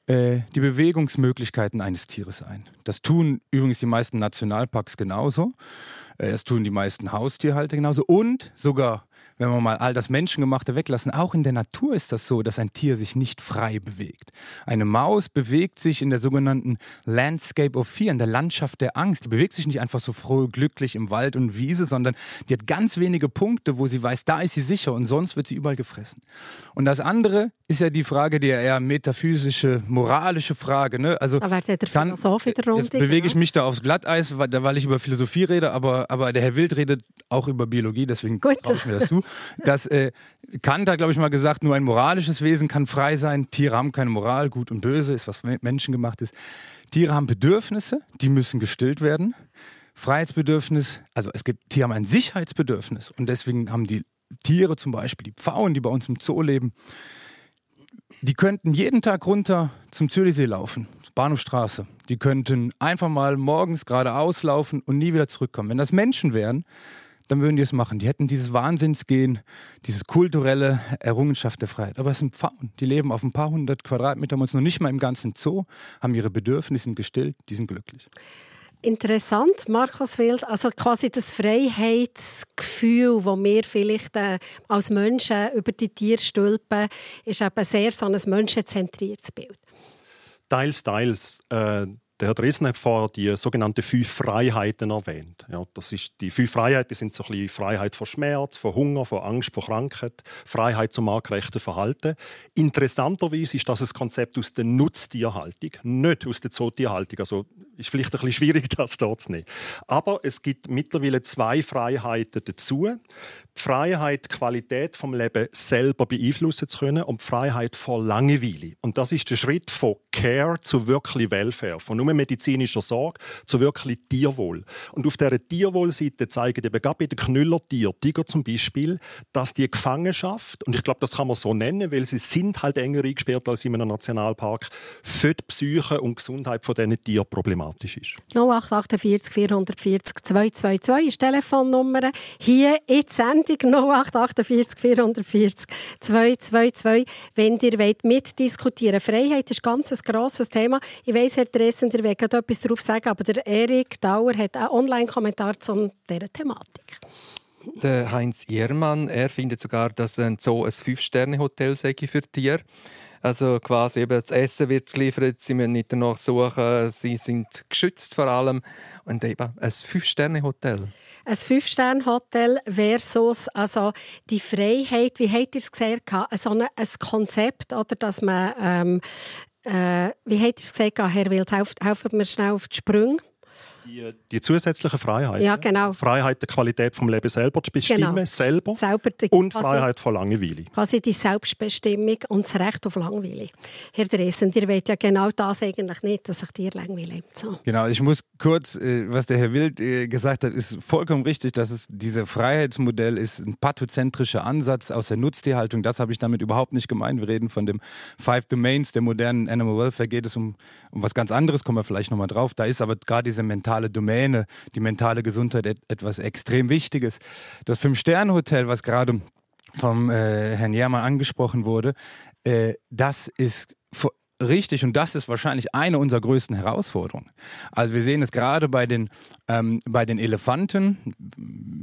äh, die Bewegungsmöglichkeiten eines Tieres ein. Das tun übrigens die meisten Nationalparks genauso. Äh, das tun die meisten Haustierhalter genauso. Und sogar wenn wir mal all das Menschengemachte weglassen, auch in der Natur ist das so, dass ein Tier sich nicht frei bewegt. Eine Maus bewegt sich in der sogenannten Landscape of Fear, in der Landschaft der Angst. Die bewegt sich nicht einfach so froh, glücklich im Wald und Wiese, sondern die hat ganz wenige Punkte, wo sie weiß, da ist sie sicher und sonst wird sie überall gefressen. Und das andere ist ja die Frage, die eher metaphysische, moralische Frage. Ne? Also aber der dann, Philosoph wieder Jetzt bewege ich mich da aufs Glatteis, weil ich über Philosophie rede, aber, aber der Herr Wild redet auch über Biologie, deswegen traue ich mir das zu dass äh, Kant hat, glaube ich, mal gesagt, nur ein moralisches Wesen kann frei sein. Tiere haben keine Moral, gut und böse, ist was menschengemacht ist. Tiere haben Bedürfnisse, die müssen gestillt werden. Freiheitsbedürfnis, also es gibt, Tiere haben ein Sicherheitsbedürfnis und deswegen haben die Tiere zum Beispiel, die Pfauen, die bei uns im Zoo leben, die könnten jeden Tag runter zum Zürichsee laufen, Bahnhofstraße. Die könnten einfach mal morgens geradeaus laufen und nie wieder zurückkommen. Wenn das Menschen wären, dann würden die es machen. Die hätten dieses Wahnsinnsgehen, diese kulturelle Errungenschaft der Freiheit. Aber es sind Pfauen. Die leben auf ein paar hundert Quadratmeter, uns noch nicht mal im ganzen Zoo, haben ihre Bedürfnisse gestillt, die sind glücklich. Interessant, Markus Wild. Also quasi das Freiheitsgefühl, das wir vielleicht äh, als Menschen über die Tiere stülpen, ist eben sehr so ein menschenzentriertes Bild. Teils, teils. Äh der Herr Dresden hat vorher die sogenannten fünf Freiheiten erwähnt. Ja, das ist, die fünf Freiheiten sind so ein bisschen Freiheit vor Schmerz, vor Hunger, vor Angst, vor Krankheit, Freiheit zum artgerechten Verhalten. Interessanterweise ist das ein Konzept aus der Nutztierhaltung, nicht aus der Zootierhaltung. Also ist vielleicht ein bisschen schwierig, das dort zu nehmen. Aber es gibt mittlerweile zwei Freiheiten dazu. Die Freiheit, die Qualität vom Leben selber beeinflussen zu können und die Freiheit vor Langeweile. Und das ist der Schritt von Care zu wirklich Welfare, von nur medizinischer Sorge zu wirklich Tierwohl. Und auf dieser Tierwohlseite zeigen eben gerade bei den Knüllertieren, Tiger zum Beispiel, dass die Gefangenschaft, und ich glaube, das kann man so nennen, weil sie sind halt enger eingesperrt als in einem Nationalpark, für die Psyche und Gesundheit von diesen Tieren problematisch ist. 0848 440 222 ist die Telefonnummer. Hier in der Sendung 0848 440 222, wenn ihr wollt mitdiskutieren Freiheit ist ganz ein grosses Thema. Ich weiss, Herr Dressen, ihr wollt etwas darauf sagen, aber der Erik Dauer hat einen Online-Kommentar zu dieser Thematik. Der Heinz Ehrmann, er findet sogar, dass ein Zoo ein Fünf-Sterne-Hotel sei für Tiere. Also quasi eben das Essen wird geliefert, sie müssen nicht danach suchen, sie sind geschützt vor allem. Und eben ein Fünf-Sterne-Hotel. Ein Fünf-Sterne-Hotel versus also die Freiheit, wie habt ihr es gesehen? So ein, ein Konzept, oder, dass man, ähm, äh, wie habt ihr es gesagt, Herr Wild, helfen wir schnell auf die Sprünge? Die, die zusätzliche Freiheit. Ja, genau. Freiheit, die Qualität vom Leben selber zu bestimmen, genau. selber. Selber die, und Freiheit von Langeweile. Quasi die Selbstbestimmung und das Recht auf Langeweile. Herr Dresen, ihr wollt ja genau das eigentlich nicht, dass sich dir langweilig so. Genau, ich muss kurz, äh, was der Herr Wild äh, gesagt hat, ist vollkommen richtig, dass es dieses Freiheitsmodell ist ein pathozentrischer Ansatz aus der Nutztierhaltung. Das habe ich damit überhaupt nicht gemeint. Wir reden von dem Five Domains der modernen Animal Welfare. Geht es um, um was ganz anderes, kommen wir vielleicht nochmal drauf. Da ist aber gerade diese mentale mentale Domäne, die mentale Gesundheit et etwas extrem Wichtiges. Das Fünf-Sterne-Hotel, was gerade vom äh, Herrn Jermann angesprochen wurde, äh, das ist richtig und das ist wahrscheinlich eine unserer größten Herausforderungen. Also wir sehen es gerade bei den, ähm, bei den Elefanten,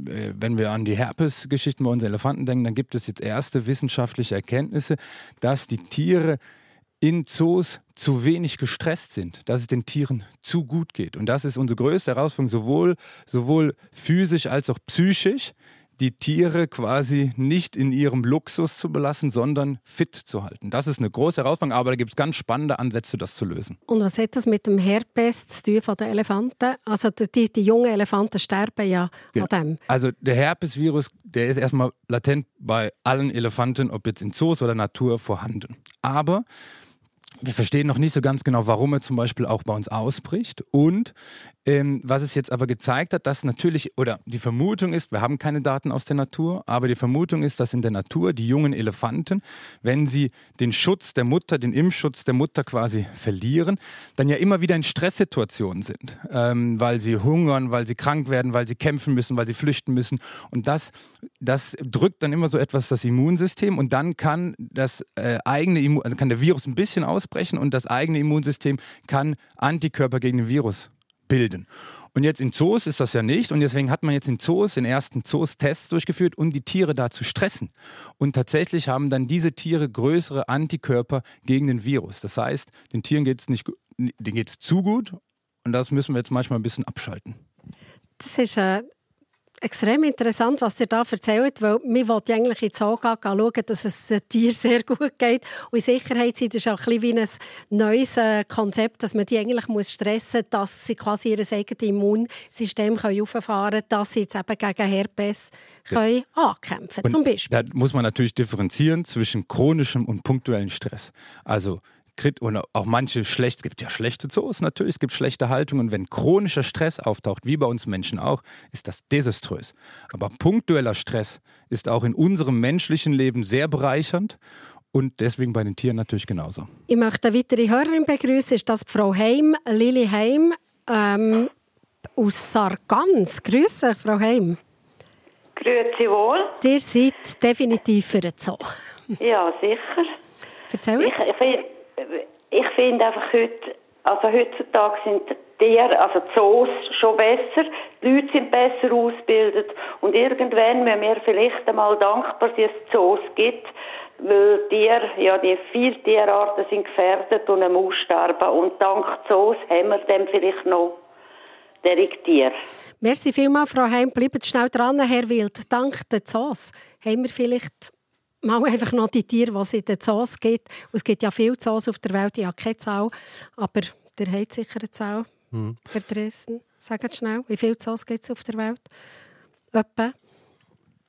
äh, wenn wir an die Herpes-Geschichten bei unseren Elefanten denken, dann gibt es jetzt erste wissenschaftliche Erkenntnisse, dass die Tiere in Zoos zu wenig gestresst sind, dass es den Tieren zu gut geht. Und das ist unsere größte Herausforderung, sowohl, sowohl physisch als auch psychisch, die Tiere quasi nicht in ihrem Luxus zu belassen, sondern fit zu halten. Das ist eine große Herausforderung, aber da gibt es ganz spannende Ansätze, das zu lösen. Und was hat das mit dem Herpes zu tun von den Elefanten? Also die, die jungen Elefanten sterben ja genau. an dem. Also der Herpesvirus, der ist erstmal latent bei allen Elefanten, ob jetzt in Zoos oder Natur, vorhanden. Aber wir verstehen noch nicht so ganz genau, warum er zum Beispiel auch bei uns ausbricht. Und ähm, was es jetzt aber gezeigt hat, dass natürlich, oder die Vermutung ist, wir haben keine Daten aus der Natur, aber die Vermutung ist, dass in der Natur die jungen Elefanten, wenn sie den Schutz der Mutter, den Impfschutz der Mutter quasi verlieren, dann ja immer wieder in Stresssituationen sind, ähm, weil sie hungern, weil sie krank werden, weil sie kämpfen müssen, weil sie flüchten müssen. Und das, das drückt dann immer so etwas das Immunsystem und dann kann das äh, eigene Immun, also kann der Virus ein bisschen ausbrechen und das eigene Immunsystem kann Antikörper gegen den Virus bilden. Und jetzt in Zoos ist das ja nicht. Und deswegen hat man jetzt in Zoos, in ersten Zoos Tests durchgeführt, um die Tiere da zu stressen. Und tatsächlich haben dann diese Tiere größere Antikörper gegen den Virus. Das heißt, den Tieren geht es nicht, denen geht es zu gut. Und das müssen wir jetzt manchmal ein bisschen abschalten. Das ist äh, extrem interessant, was ihr da erzählt, weil wir wollen eigentlich in Zoo schauen, dass es den Tieren sehr gut geht. Und in Sicherheit sind das auch ein bisschen wie ein neues äh, Konzept, dass man die eigentlich muss stressen muss, dass sie quasi ihr eigenes Immunsystem auffahren können, dass sie jetzt eben gegen Herpes können ankämpfen können, zum Beispiel. Da muss man natürlich differenzieren zwischen chronischem und punktuellem Stress. Also und auch manche schlecht, es gibt ja schlechte Zoos natürlich, es gibt schlechte Haltungen. Wenn chronischer Stress auftaucht, wie bei uns Menschen auch, ist das desaströs. Aber punktueller Stress ist auch in unserem menschlichen Leben sehr bereichernd und deswegen bei den Tieren natürlich genauso. Ich möchte eine weitere Hörerin begrüßen, ist das Frau Heim, Lili Heim ähm, aus Sargans. Grüße, Frau Heim. Grüezi wohl. Ihr seid definitiv für den Zoo. Ja, sicher. Erzähl ich, ich, ich finde einfach heute, also heutzutage sind die, also Zoos schon besser, die Leute sind besser ausgebildet und irgendwann müssen wir vielleicht einmal dankbar dass es Zoos gibt, weil Tiere, ja, die vielen Tierarten sind gefährdet und am Aussterben und dank Zoos haben wir dann vielleicht noch Tier. Merci vielmals, Frau Heim. Bleibt schnell dran, Herr Wild. Dank den Zoos haben wir vielleicht mal einfach noch die Tiere, die es in den Zoos gibt. Und es gibt ja viele Zoos auf der Welt, ich habe keine Zahl, aber der hat sicher eine Zahl. Mhm. Herr Dresden, sagt schnell, wie viele Zoos gibt es auf der Welt? Etwa?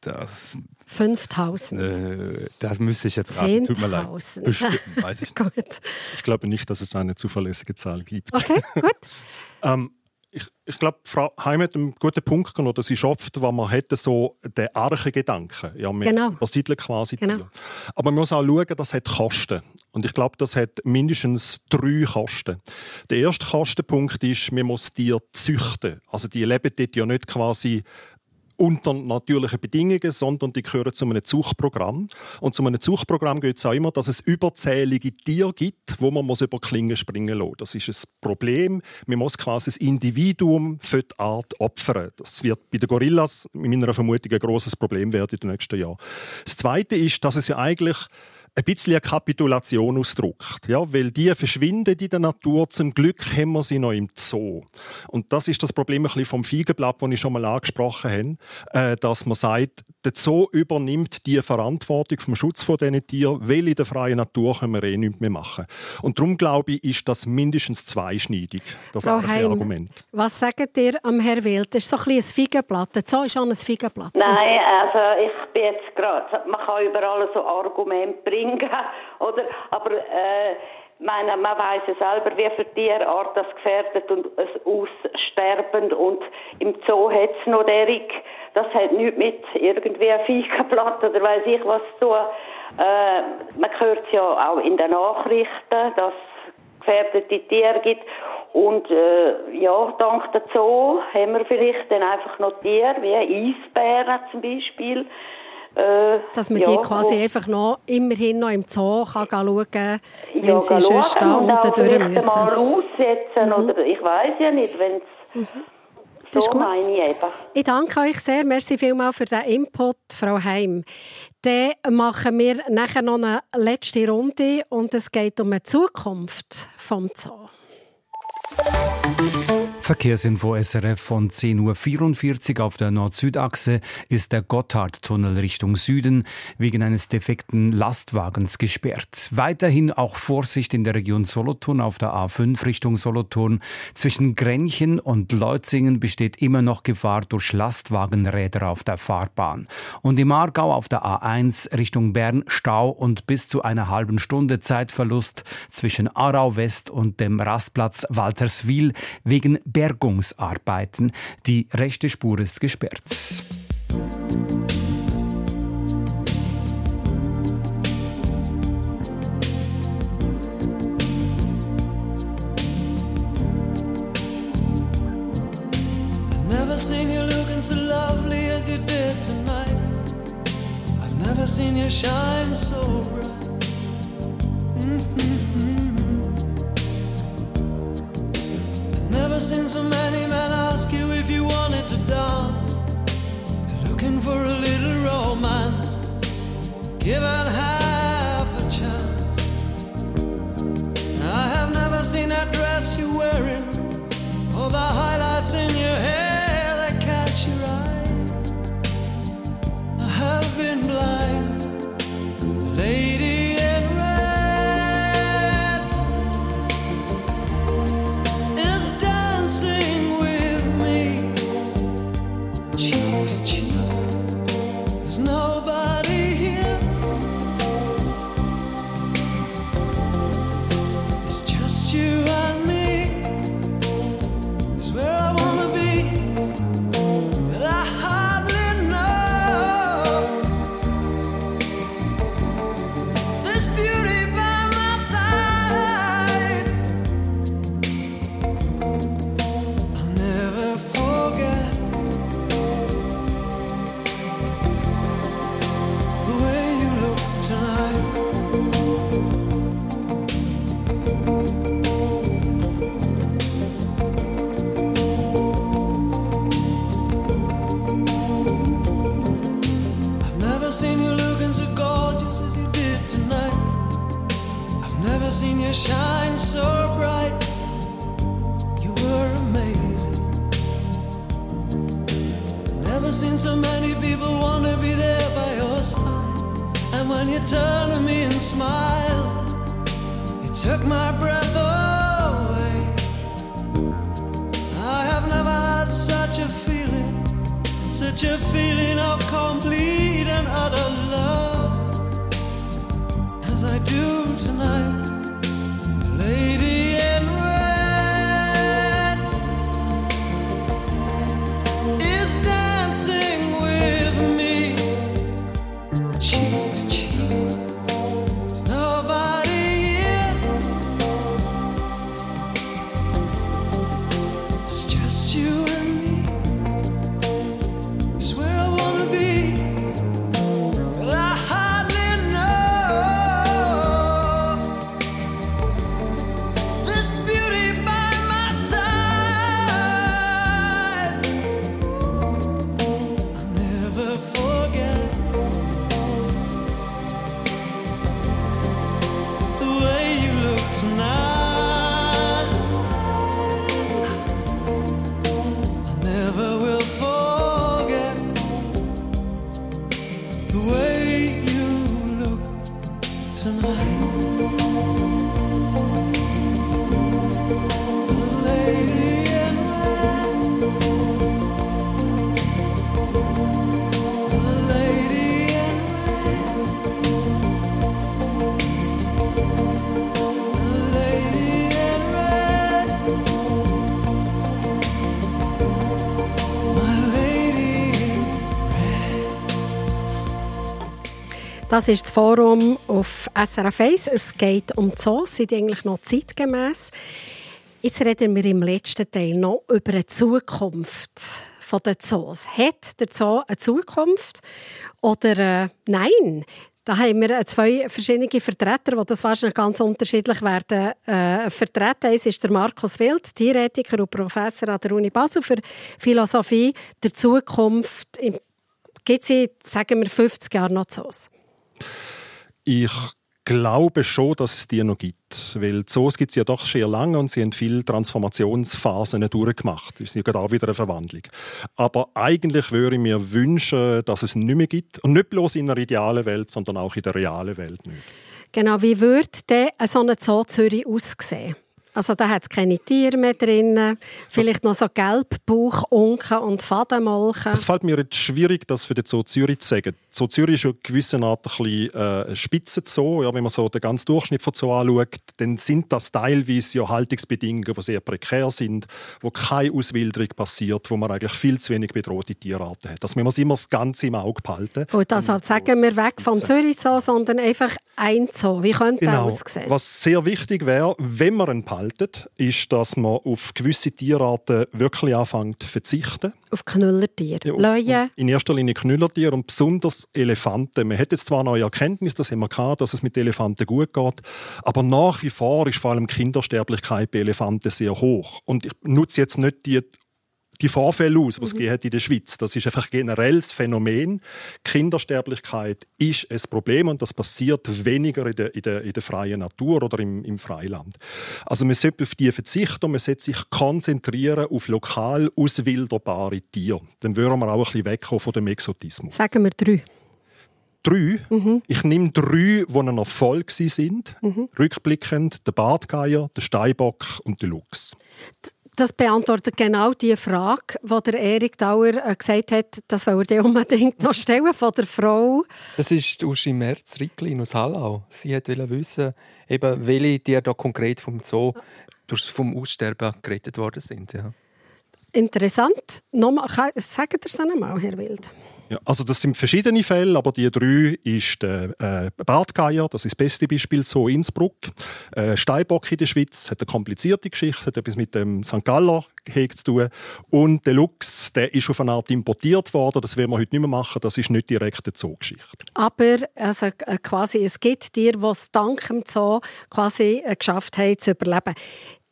Das 5000. Äh, das müsste ich jetzt raten. Tut mir leid. Bestimmt, weiß ich nicht. Ich glaube nicht, dass es eine zuverlässige Zahl gibt. Okay, gut. ähm, ich, ich glaube, Frau Heim hat einen guten Punkt genommen. Das ist oft, was man hätte, so den Archegedanken. Ja, wir genau. übersiedeln quasi genau. Tiere. Aber man muss auch schauen, das hat Kosten. Und ich glaube, das hat mindestens drei Kosten. Der erste Kostenpunkt ist, man muss Tiere züchten. Also die leben dort ja nicht quasi unter natürlichen Bedingungen, sondern die gehören zu einem Zuchtprogramm. Und zu einem Zuchtprogramm geht es auch immer, dass es überzählige Tiere gibt, wo man muss über Klingen springen muss. Das ist ein Problem. Man muss quasi das Individuum für die Art opfern. Das wird bei den Gorillas in meiner Vermutung ein grosses Problem werden in den nächsten Jahren. Das Zweite ist, dass es ja eigentlich ein bisschen eine Kapitulation ausdrückt. Ja, weil die verschwinden in der Natur. Zum Glück haben wir sie noch im Zoo. Und das ist das Problem ein bisschen vom Feigenblatt, das ich schon mal angesprochen habe, äh, dass man sagt, der Zoo übernimmt die Verantwortung vom Schutz von diesen Tieren, weil in der freien Natur können wir eh nichts mehr machen. Und darum glaube ich, ist das mindestens zweischneidig, das Frau Heim, Argument. Was sagt ihr am Herr Wild? Das ist so ein, ein Feigenblatt. Der Zoo ist auch ein Feigenblatt. Nein, also ich bin jetzt gerade, man kann überall so Argumente bringen, Ding, oder? Aber äh, meine, man weiß ja selber, wie für Tierart das gefährdet und es aussterbend und im Zoo hat es noch derig, das hat nichts mit irgendwie ein Feigenblatt oder weiß ich was zu tun. Äh, man hört es ja auch in den Nachrichten, dass es gefährdete Tiere gibt Und äh, ja, dank der Zoo haben wir vielleicht dann einfach noch Tiere, wie Eisbären zum Beispiel. Äh, Dass man ja, die quasi einfach noch immerhin noch im Zoo kann schauen kann, wenn ja, sie schon da durch müssen. mal aussetzen mhm. oder ich weiß ja nicht, wenn es... Mhm. Das ist gut. Ich, ich, danke euch sehr. Merci vielmals für den Input, Frau Heim. Dann machen wir nachher noch eine letzte Runde und es geht um die Zukunft vom Zoo. Verkehrsinfo SRF von 10.44 Uhr auf der Nord-Süd-Achse ist der Gotthardtunnel Richtung Süden wegen eines defekten Lastwagens gesperrt. Weiterhin auch Vorsicht in der Region Solothurn auf der A5 Richtung Solothurn. Zwischen Grenchen und Leutzingen besteht immer noch Gefahr durch Lastwagenräder auf der Fahrbahn. Und im Aargau auf der A1 Richtung Bern Stau und bis zu einer halben Stunde Zeitverlust zwischen Aarau West und dem Rastplatz Walterswil wegen Bergungsarbeiten. Die rechte Spur ist gesperrt. Never seen you looking so lovely as you did tonight. I've never seen you shine so bright. I've never seen so many men ask you if you wanted to dance. looking for a little romance, given half a chance. I have never seen that dress you're wearing, or the highlights in your hair that catch your eye. I have been blind, never seen so many people wanna be there by your side. And when you turn to me and smile, it took my breath away. I have never had such a feeling, such a feeling of complete and utter love as I do tonight. Das ist das Forum auf SRF 1. Es geht um Zoos, sind eigentlich noch zeitgemäß. Jetzt reden wir im letzten Teil noch über die Zukunft der Zoos. Hat der Zoo eine Zukunft oder äh, nein? Da haben wir äh, zwei verschiedene Vertreter, die das wahrscheinlich ganz unterschiedlich werden äh, vertreten. Eins ist der Markus Wild, Tierethiker und Professor an der Uni Basel für Philosophie der Zukunft. Gibt es sagen wir, 50 Jahren noch Zoos? Ich glaube schon, dass es die noch gibt. Weil Zoos gibt es ja doch sehr lange und sie haben viele Transformationsphasen durchgemacht. Es ist ja gerade auch wieder eine Verwandlung. Aber eigentlich würde ich mir wünschen, dass es nicht mehr gibt. Und nicht bloß in der idealen Welt, sondern auch in der realen Welt nicht. Genau, wie würde denn so eine Zoo Zürich aussehen? Also da hat es keine Tiere mehr drin. Vielleicht das noch so Gelbbauch, Unken und Fadenmolken. Es fällt mir jetzt schwierig, das für den Zoo Zürich zu sagen. Zoo Zürich ist in gewisser Art ein bisschen äh, Spitzenzoo. Ja, wenn man so den ganzen Durchschnitt von Zoo anschaut, dann sind das teilweise ja Haltungsbedingungen, die sehr prekär sind, wo keine Auswilderung passiert, wo man eigentlich viel zu wenig bedrohte Tierarten hat. Das müssen wir immer das Ganze im Auge behalten. Gut, also sagen wir weg vom Zürich Zoo, sondern einfach ein Zoo. Wie könnte genau. der aussehen? Was sehr wichtig wäre, wenn man einen behalten, ist, dass man auf gewisse Tierarten wirklich anfängt zu verzichten. Auf Knüllertiere, ja, Löwen? In erster Linie Knüllertiere und besonders Elefanten. Man hat jetzt zwar neue Erkenntnisse, das haben wir gehabt, dass es mit Elefanten gut geht, aber nach wie vor ist vor allem Kindersterblichkeit bei Elefanten sehr hoch. Und ich nutze jetzt nicht die die Vorfälle aus, die es mhm. in der Schweiz. Das ist einfach generell das Phänomen. Kindersterblichkeit ist ein Problem und das passiert weniger in der, in der, in der freien Natur oder im, im Freiland. Also man sollte auf die verzichten und man sollte sich konzentrieren auf lokal auswilderbare Tiere. Dann würden wir auch ein bisschen wegkommen von dem Exotismus. Sagen wir drei. Drei? Mhm. Ich nehme drei, die ein Erfolg sind. Mhm. Rückblickend der Bartgeier, der Steinbock und der Luchs. Das beantwortet genau die Frage, die der Erik Dauer äh, gesagt hat, das will er unbedingt noch stellen von der Frau. Das ist Uschi Merz, Ricklin aus Hallau. Sie wollte wissen, eben, welche Tiere da konkret vom Zoo durch, vom Aussterben gerettet worden sind. Ja. Interessant. Nochmal, sagen Sie es einmal, Herr Wild. Ja, also das sind verschiedene Fälle, aber die drei ist der äh, Bartgeier, das ist das beste Beispiel, so Innsbruck. Äh, Steinbock in der Schweiz hat eine komplizierte Geschichte, hat etwas mit dem St. Galler zu tun. Und der Luchs, der ist auf eine Art importiert worden, das werden wir heute nicht mehr machen, das ist nicht direkt eine Zoogeschichte. Aber also, äh, quasi, es gibt die es dank dem Zoo quasi äh, geschafft haben, zu überleben.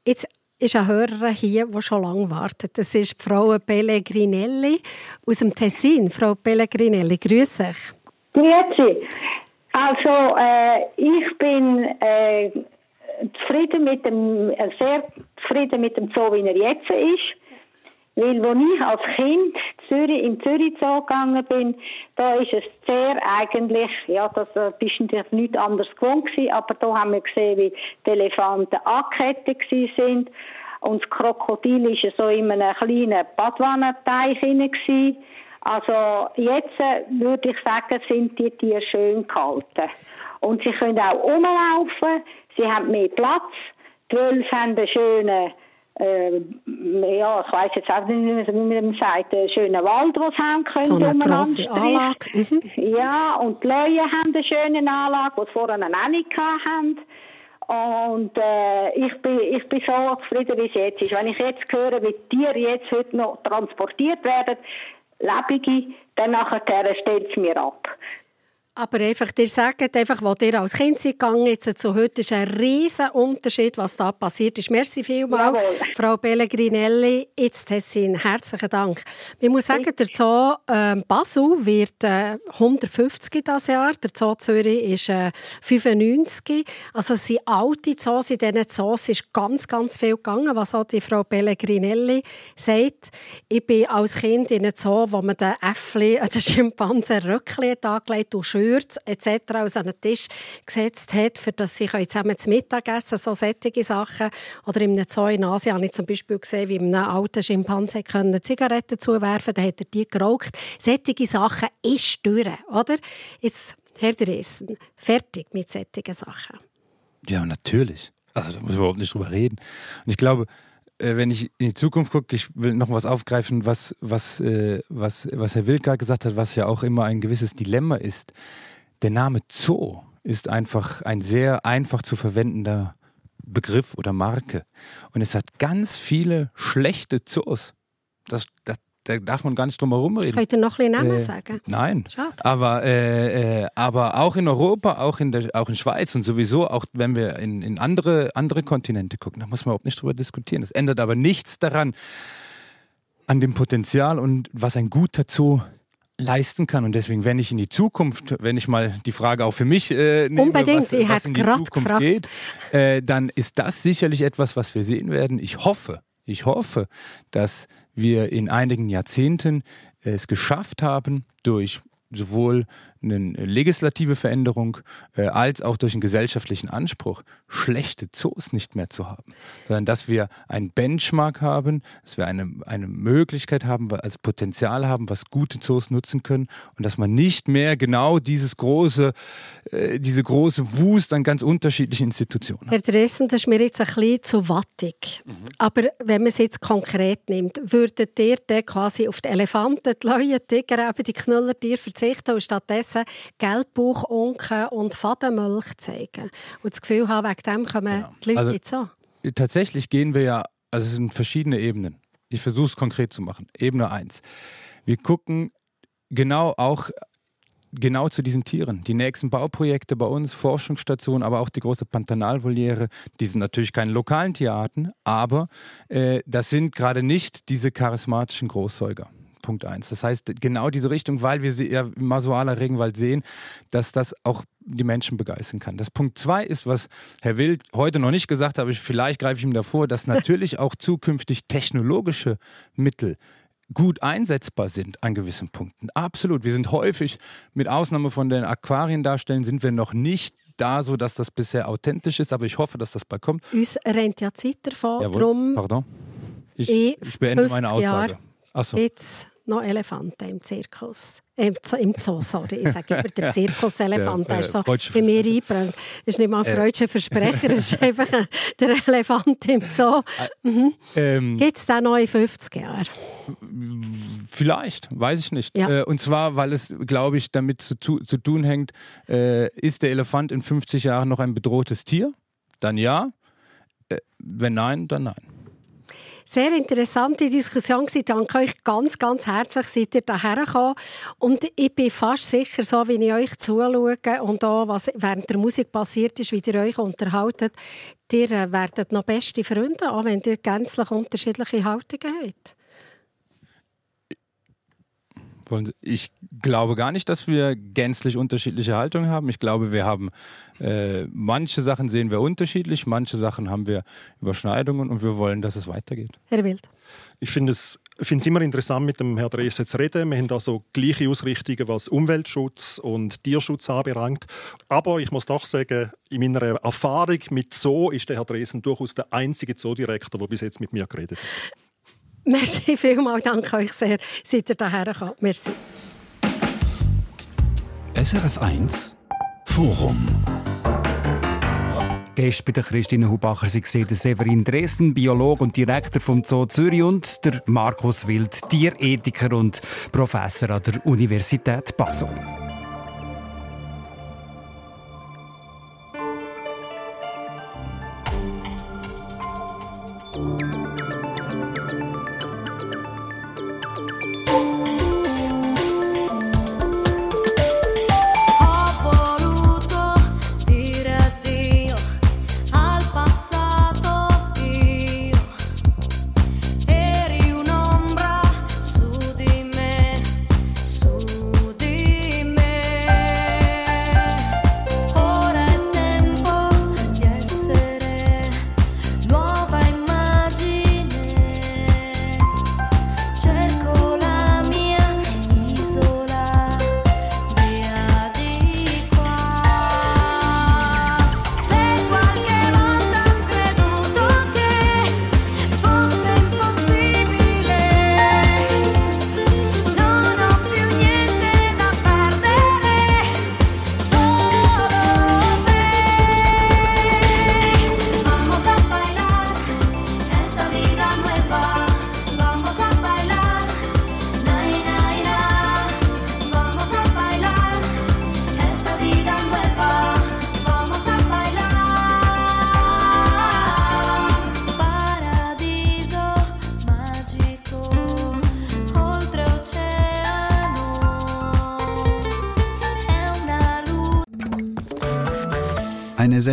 Jetzt ist eine Hörerin hier, die schon lange wartet. Das ist Frau Pellegrinelli aus dem Tessin. Frau Pellegrinelli, grüße dich. Grüezi. Also, äh, ich bin äh, zufrieden mit dem, äh, sehr zufrieden mit dem Zoo, wie er jetzt ist. Weil, als ich als Kind Zürich, in Zürich Zoo gegangen bin, da ist es sehr eigentlich, ja, das äh, bist natürlich nichts anderes gewohnt gewesen, aber da haben wir gesehen, wie die Elefanten angekettet sind. Und das Krokodil war so in einem kleinen Badwannenteich hinein. Also jetzt äh, würde ich sagen, sind die Tiere schön gehalten. Und sie können auch rumlaufen, sie haben mehr Platz. Die Wölfe haben einen schönen äh, ja, ich weiß jetzt auch nicht, wie man sagt, einen schönen Wald, den sie haben können. So eine grosse Anlage. Mhm. Ja, und die Leute haben eine schöne Anlage, die sie vorher auch nicht hatten. Und äh, ich, bin, ich bin so zufrieden, wie es jetzt ist. Wenn ich jetzt höre, wie Tiere jetzt heute noch transportiert werden, lebige, dann nachher stellt es mir ab. Aber einfach, ihr sagt einfach, wo ihr als Kind gegangen, jetzt zu heute ist ein riesen Unterschied, was da passiert ist. Merci vielmals, Frau Pellegrinelli. Jetzt Tessin, herzlichen Dank. Ich muss sagen, der Zoo äh, Basel wird äh, 150 dieses Jahr, der Zoo Zürich ist äh, 95. Also es sind alte Zoos, in diesen Zoos ist ganz, ganz viel gegangen, was auch die Frau Pellegrinelli sagt. Ich bin als Kind in einem Zoo, wo man den Äffli, den Schimpansen Röckli angelegt und Gewürze etc. aus an den Tisch gesetzt hat, für dass sie zusammen zu Mittag essen so sättige Sachen. Oder in einem Zoo in Asien habe ich zum Beispiel gesehen, wie einem alten Schimpanse können Zigaretten zuwerfen dann hat er die geraucht. Sättige Sachen ist durch, oder? Jetzt, Herr Dressen, fertig mit sättigen Sachen. Ja, natürlich. Also da muss ich überhaupt nicht drüber reden. Und ich glaube, wenn ich in die Zukunft gucke, ich will noch was aufgreifen, was, was, äh, was, was Herr Wildgar gesagt hat, was ja auch immer ein gewisses Dilemma ist. Der Name Zoo ist einfach ein sehr einfach zu verwendender Begriff oder Marke. Und es hat ganz viele schlechte Zoos. Das, das, da darf man gar nicht drum herum reden. Könnt ihr noch ein Namen Äh, sagen? Nein. Schade. Aber, äh, äh, aber auch in Europa, auch in der auch in Schweiz und sowieso, auch wenn wir in, in andere, andere Kontinente gucken, da muss man überhaupt nicht drüber diskutieren. Das ändert aber nichts daran, an dem Potenzial und was ein guter Zoo leisten kann. Und deswegen, wenn ich in die Zukunft, wenn ich mal die Frage auch für mich äh, nehme, Unbedingt, was, ich was in die Zukunft gefragt. geht, äh, dann ist das sicherlich etwas, was wir sehen werden. Ich hoffe, ich hoffe, dass wir in einigen Jahrzehnten es geschafft haben, durch sowohl eine legislative Veränderung äh, als auch durch einen gesellschaftlichen Anspruch, schlechte Zoos nicht mehr zu haben, sondern dass wir ein Benchmark haben, dass wir eine, eine Möglichkeit haben, als Potenzial haben, was gute Zoos nutzen können und dass man nicht mehr genau dieses große, äh, diese große Wust an ganz unterschiedlichen Institutionen hat. Herr Dressen, das ist mir jetzt ein bisschen zu wattig. Mhm. Aber wenn man es jetzt konkret nimmt, würdet ihr dann quasi auf die Elefanten, die Löwen, die Tiger, eben die Knüllertiere verzichten und stattdessen Gelbbauch, Unken und Fadenmilch zeigen? Und das Gefühl haben, wegen dem kommen die Leute Also- jetzt so. tatsächlich gehen wir ja, also es sind verschiedene Ebenen. Ich versuche es konkret zu machen. Ebene 1. Wir gucken genau auch genau zu diesen Tieren. Die nächsten Bauprojekte bei uns, Forschungsstationen, aber auch die große Pantanalvoliere, die sind natürlich keine lokalen Tierarten, aber äh, das sind gerade nicht diese charismatischen Großsäuger. Punkt eins. Das heißt, genau diese Richtung, weil wir sie ja im Masualer Regenwald sehen, dass das auch die Menschen begeistern kann. Das Punkt zwei ist, was Herr Wild heute noch nicht gesagt hat, aber ich, vielleicht greife ich ihm davor, dass natürlich auch zukünftig technologische Mittel gut einsetzbar sind an gewissen Punkten. Absolut. Wir sind häufig, mit Ausnahme von den Aquarien darstellen, sind wir noch nicht da, so dass das bisher authentisch ist, aber ich hoffe, dass das bald kommt. Uns rennt ja Zeit davon, Jawohl. darum Pardon. Ich, in ich beende meine 50 Jahren Aussage. Achso. jetzt noch Elefanten im Zirkus. Im Zoo, im Zoo, sorry. Ich sage immer, der Zirkuselefant, Der, ist so bei mir eingebrannt. Das ist nicht mal ein Äh. freudscher Versprecher, es ist einfach ein, der Elefant im Zoo. Mhm. Ähm, Gibt es den noch in 50 Jahren? Vielleicht, weiß ich nicht. Ja. Äh, und zwar, weil es, glaube ich, damit zu, zu tun hängt, äh, ist der Elefant in 50 Jahren noch ein bedrohtes Tier? Dann ja. Wenn nein, dann nein. Sehr interessante Diskussion. Ich danke euch ganz, ganz herzlich, seid ihr hierher gekommen. Und ich bin fast sicher, so wie ich euch zuschaue und auch, was während der Musik passiert ist, wie ihr euch unterhaltet, ihr äh, werdet noch beste Freunde, auch wenn ihr gänzlich unterschiedliche Haltungen habt. Wollen Sie- Ich glaube gar nicht, dass wir gänzlich unterschiedliche Haltungen haben. Ich glaube, wir haben äh, manche Sachen sehen wir unterschiedlich, manche Sachen haben wir Überschneidungen und wir wollen, dass es weitergeht. Herr Wild. Ich finde es, ich finde es immer interessant, mit dem Herrn Dresen zu reden. Wir haben da so gleiche Ausrichtungen, was Umweltschutz und Tierschutz anbelangt. Aber ich muss doch sagen, in meiner Erfahrung mit Zoo ist der Herr Dresen durchaus der einzige Zoodirektor, der bis jetzt mit mir geredet hat. Merci vielmals, danke euch sehr, seid ihr hierher gekommen. Merci. SRF 1 Forum. Gäste bei der Christine Hubacher der Severin Dresen, Biologe und Direktor vom Zoo Zürich und der Markus Wild, Tierethiker und Professor an der Universität Basel.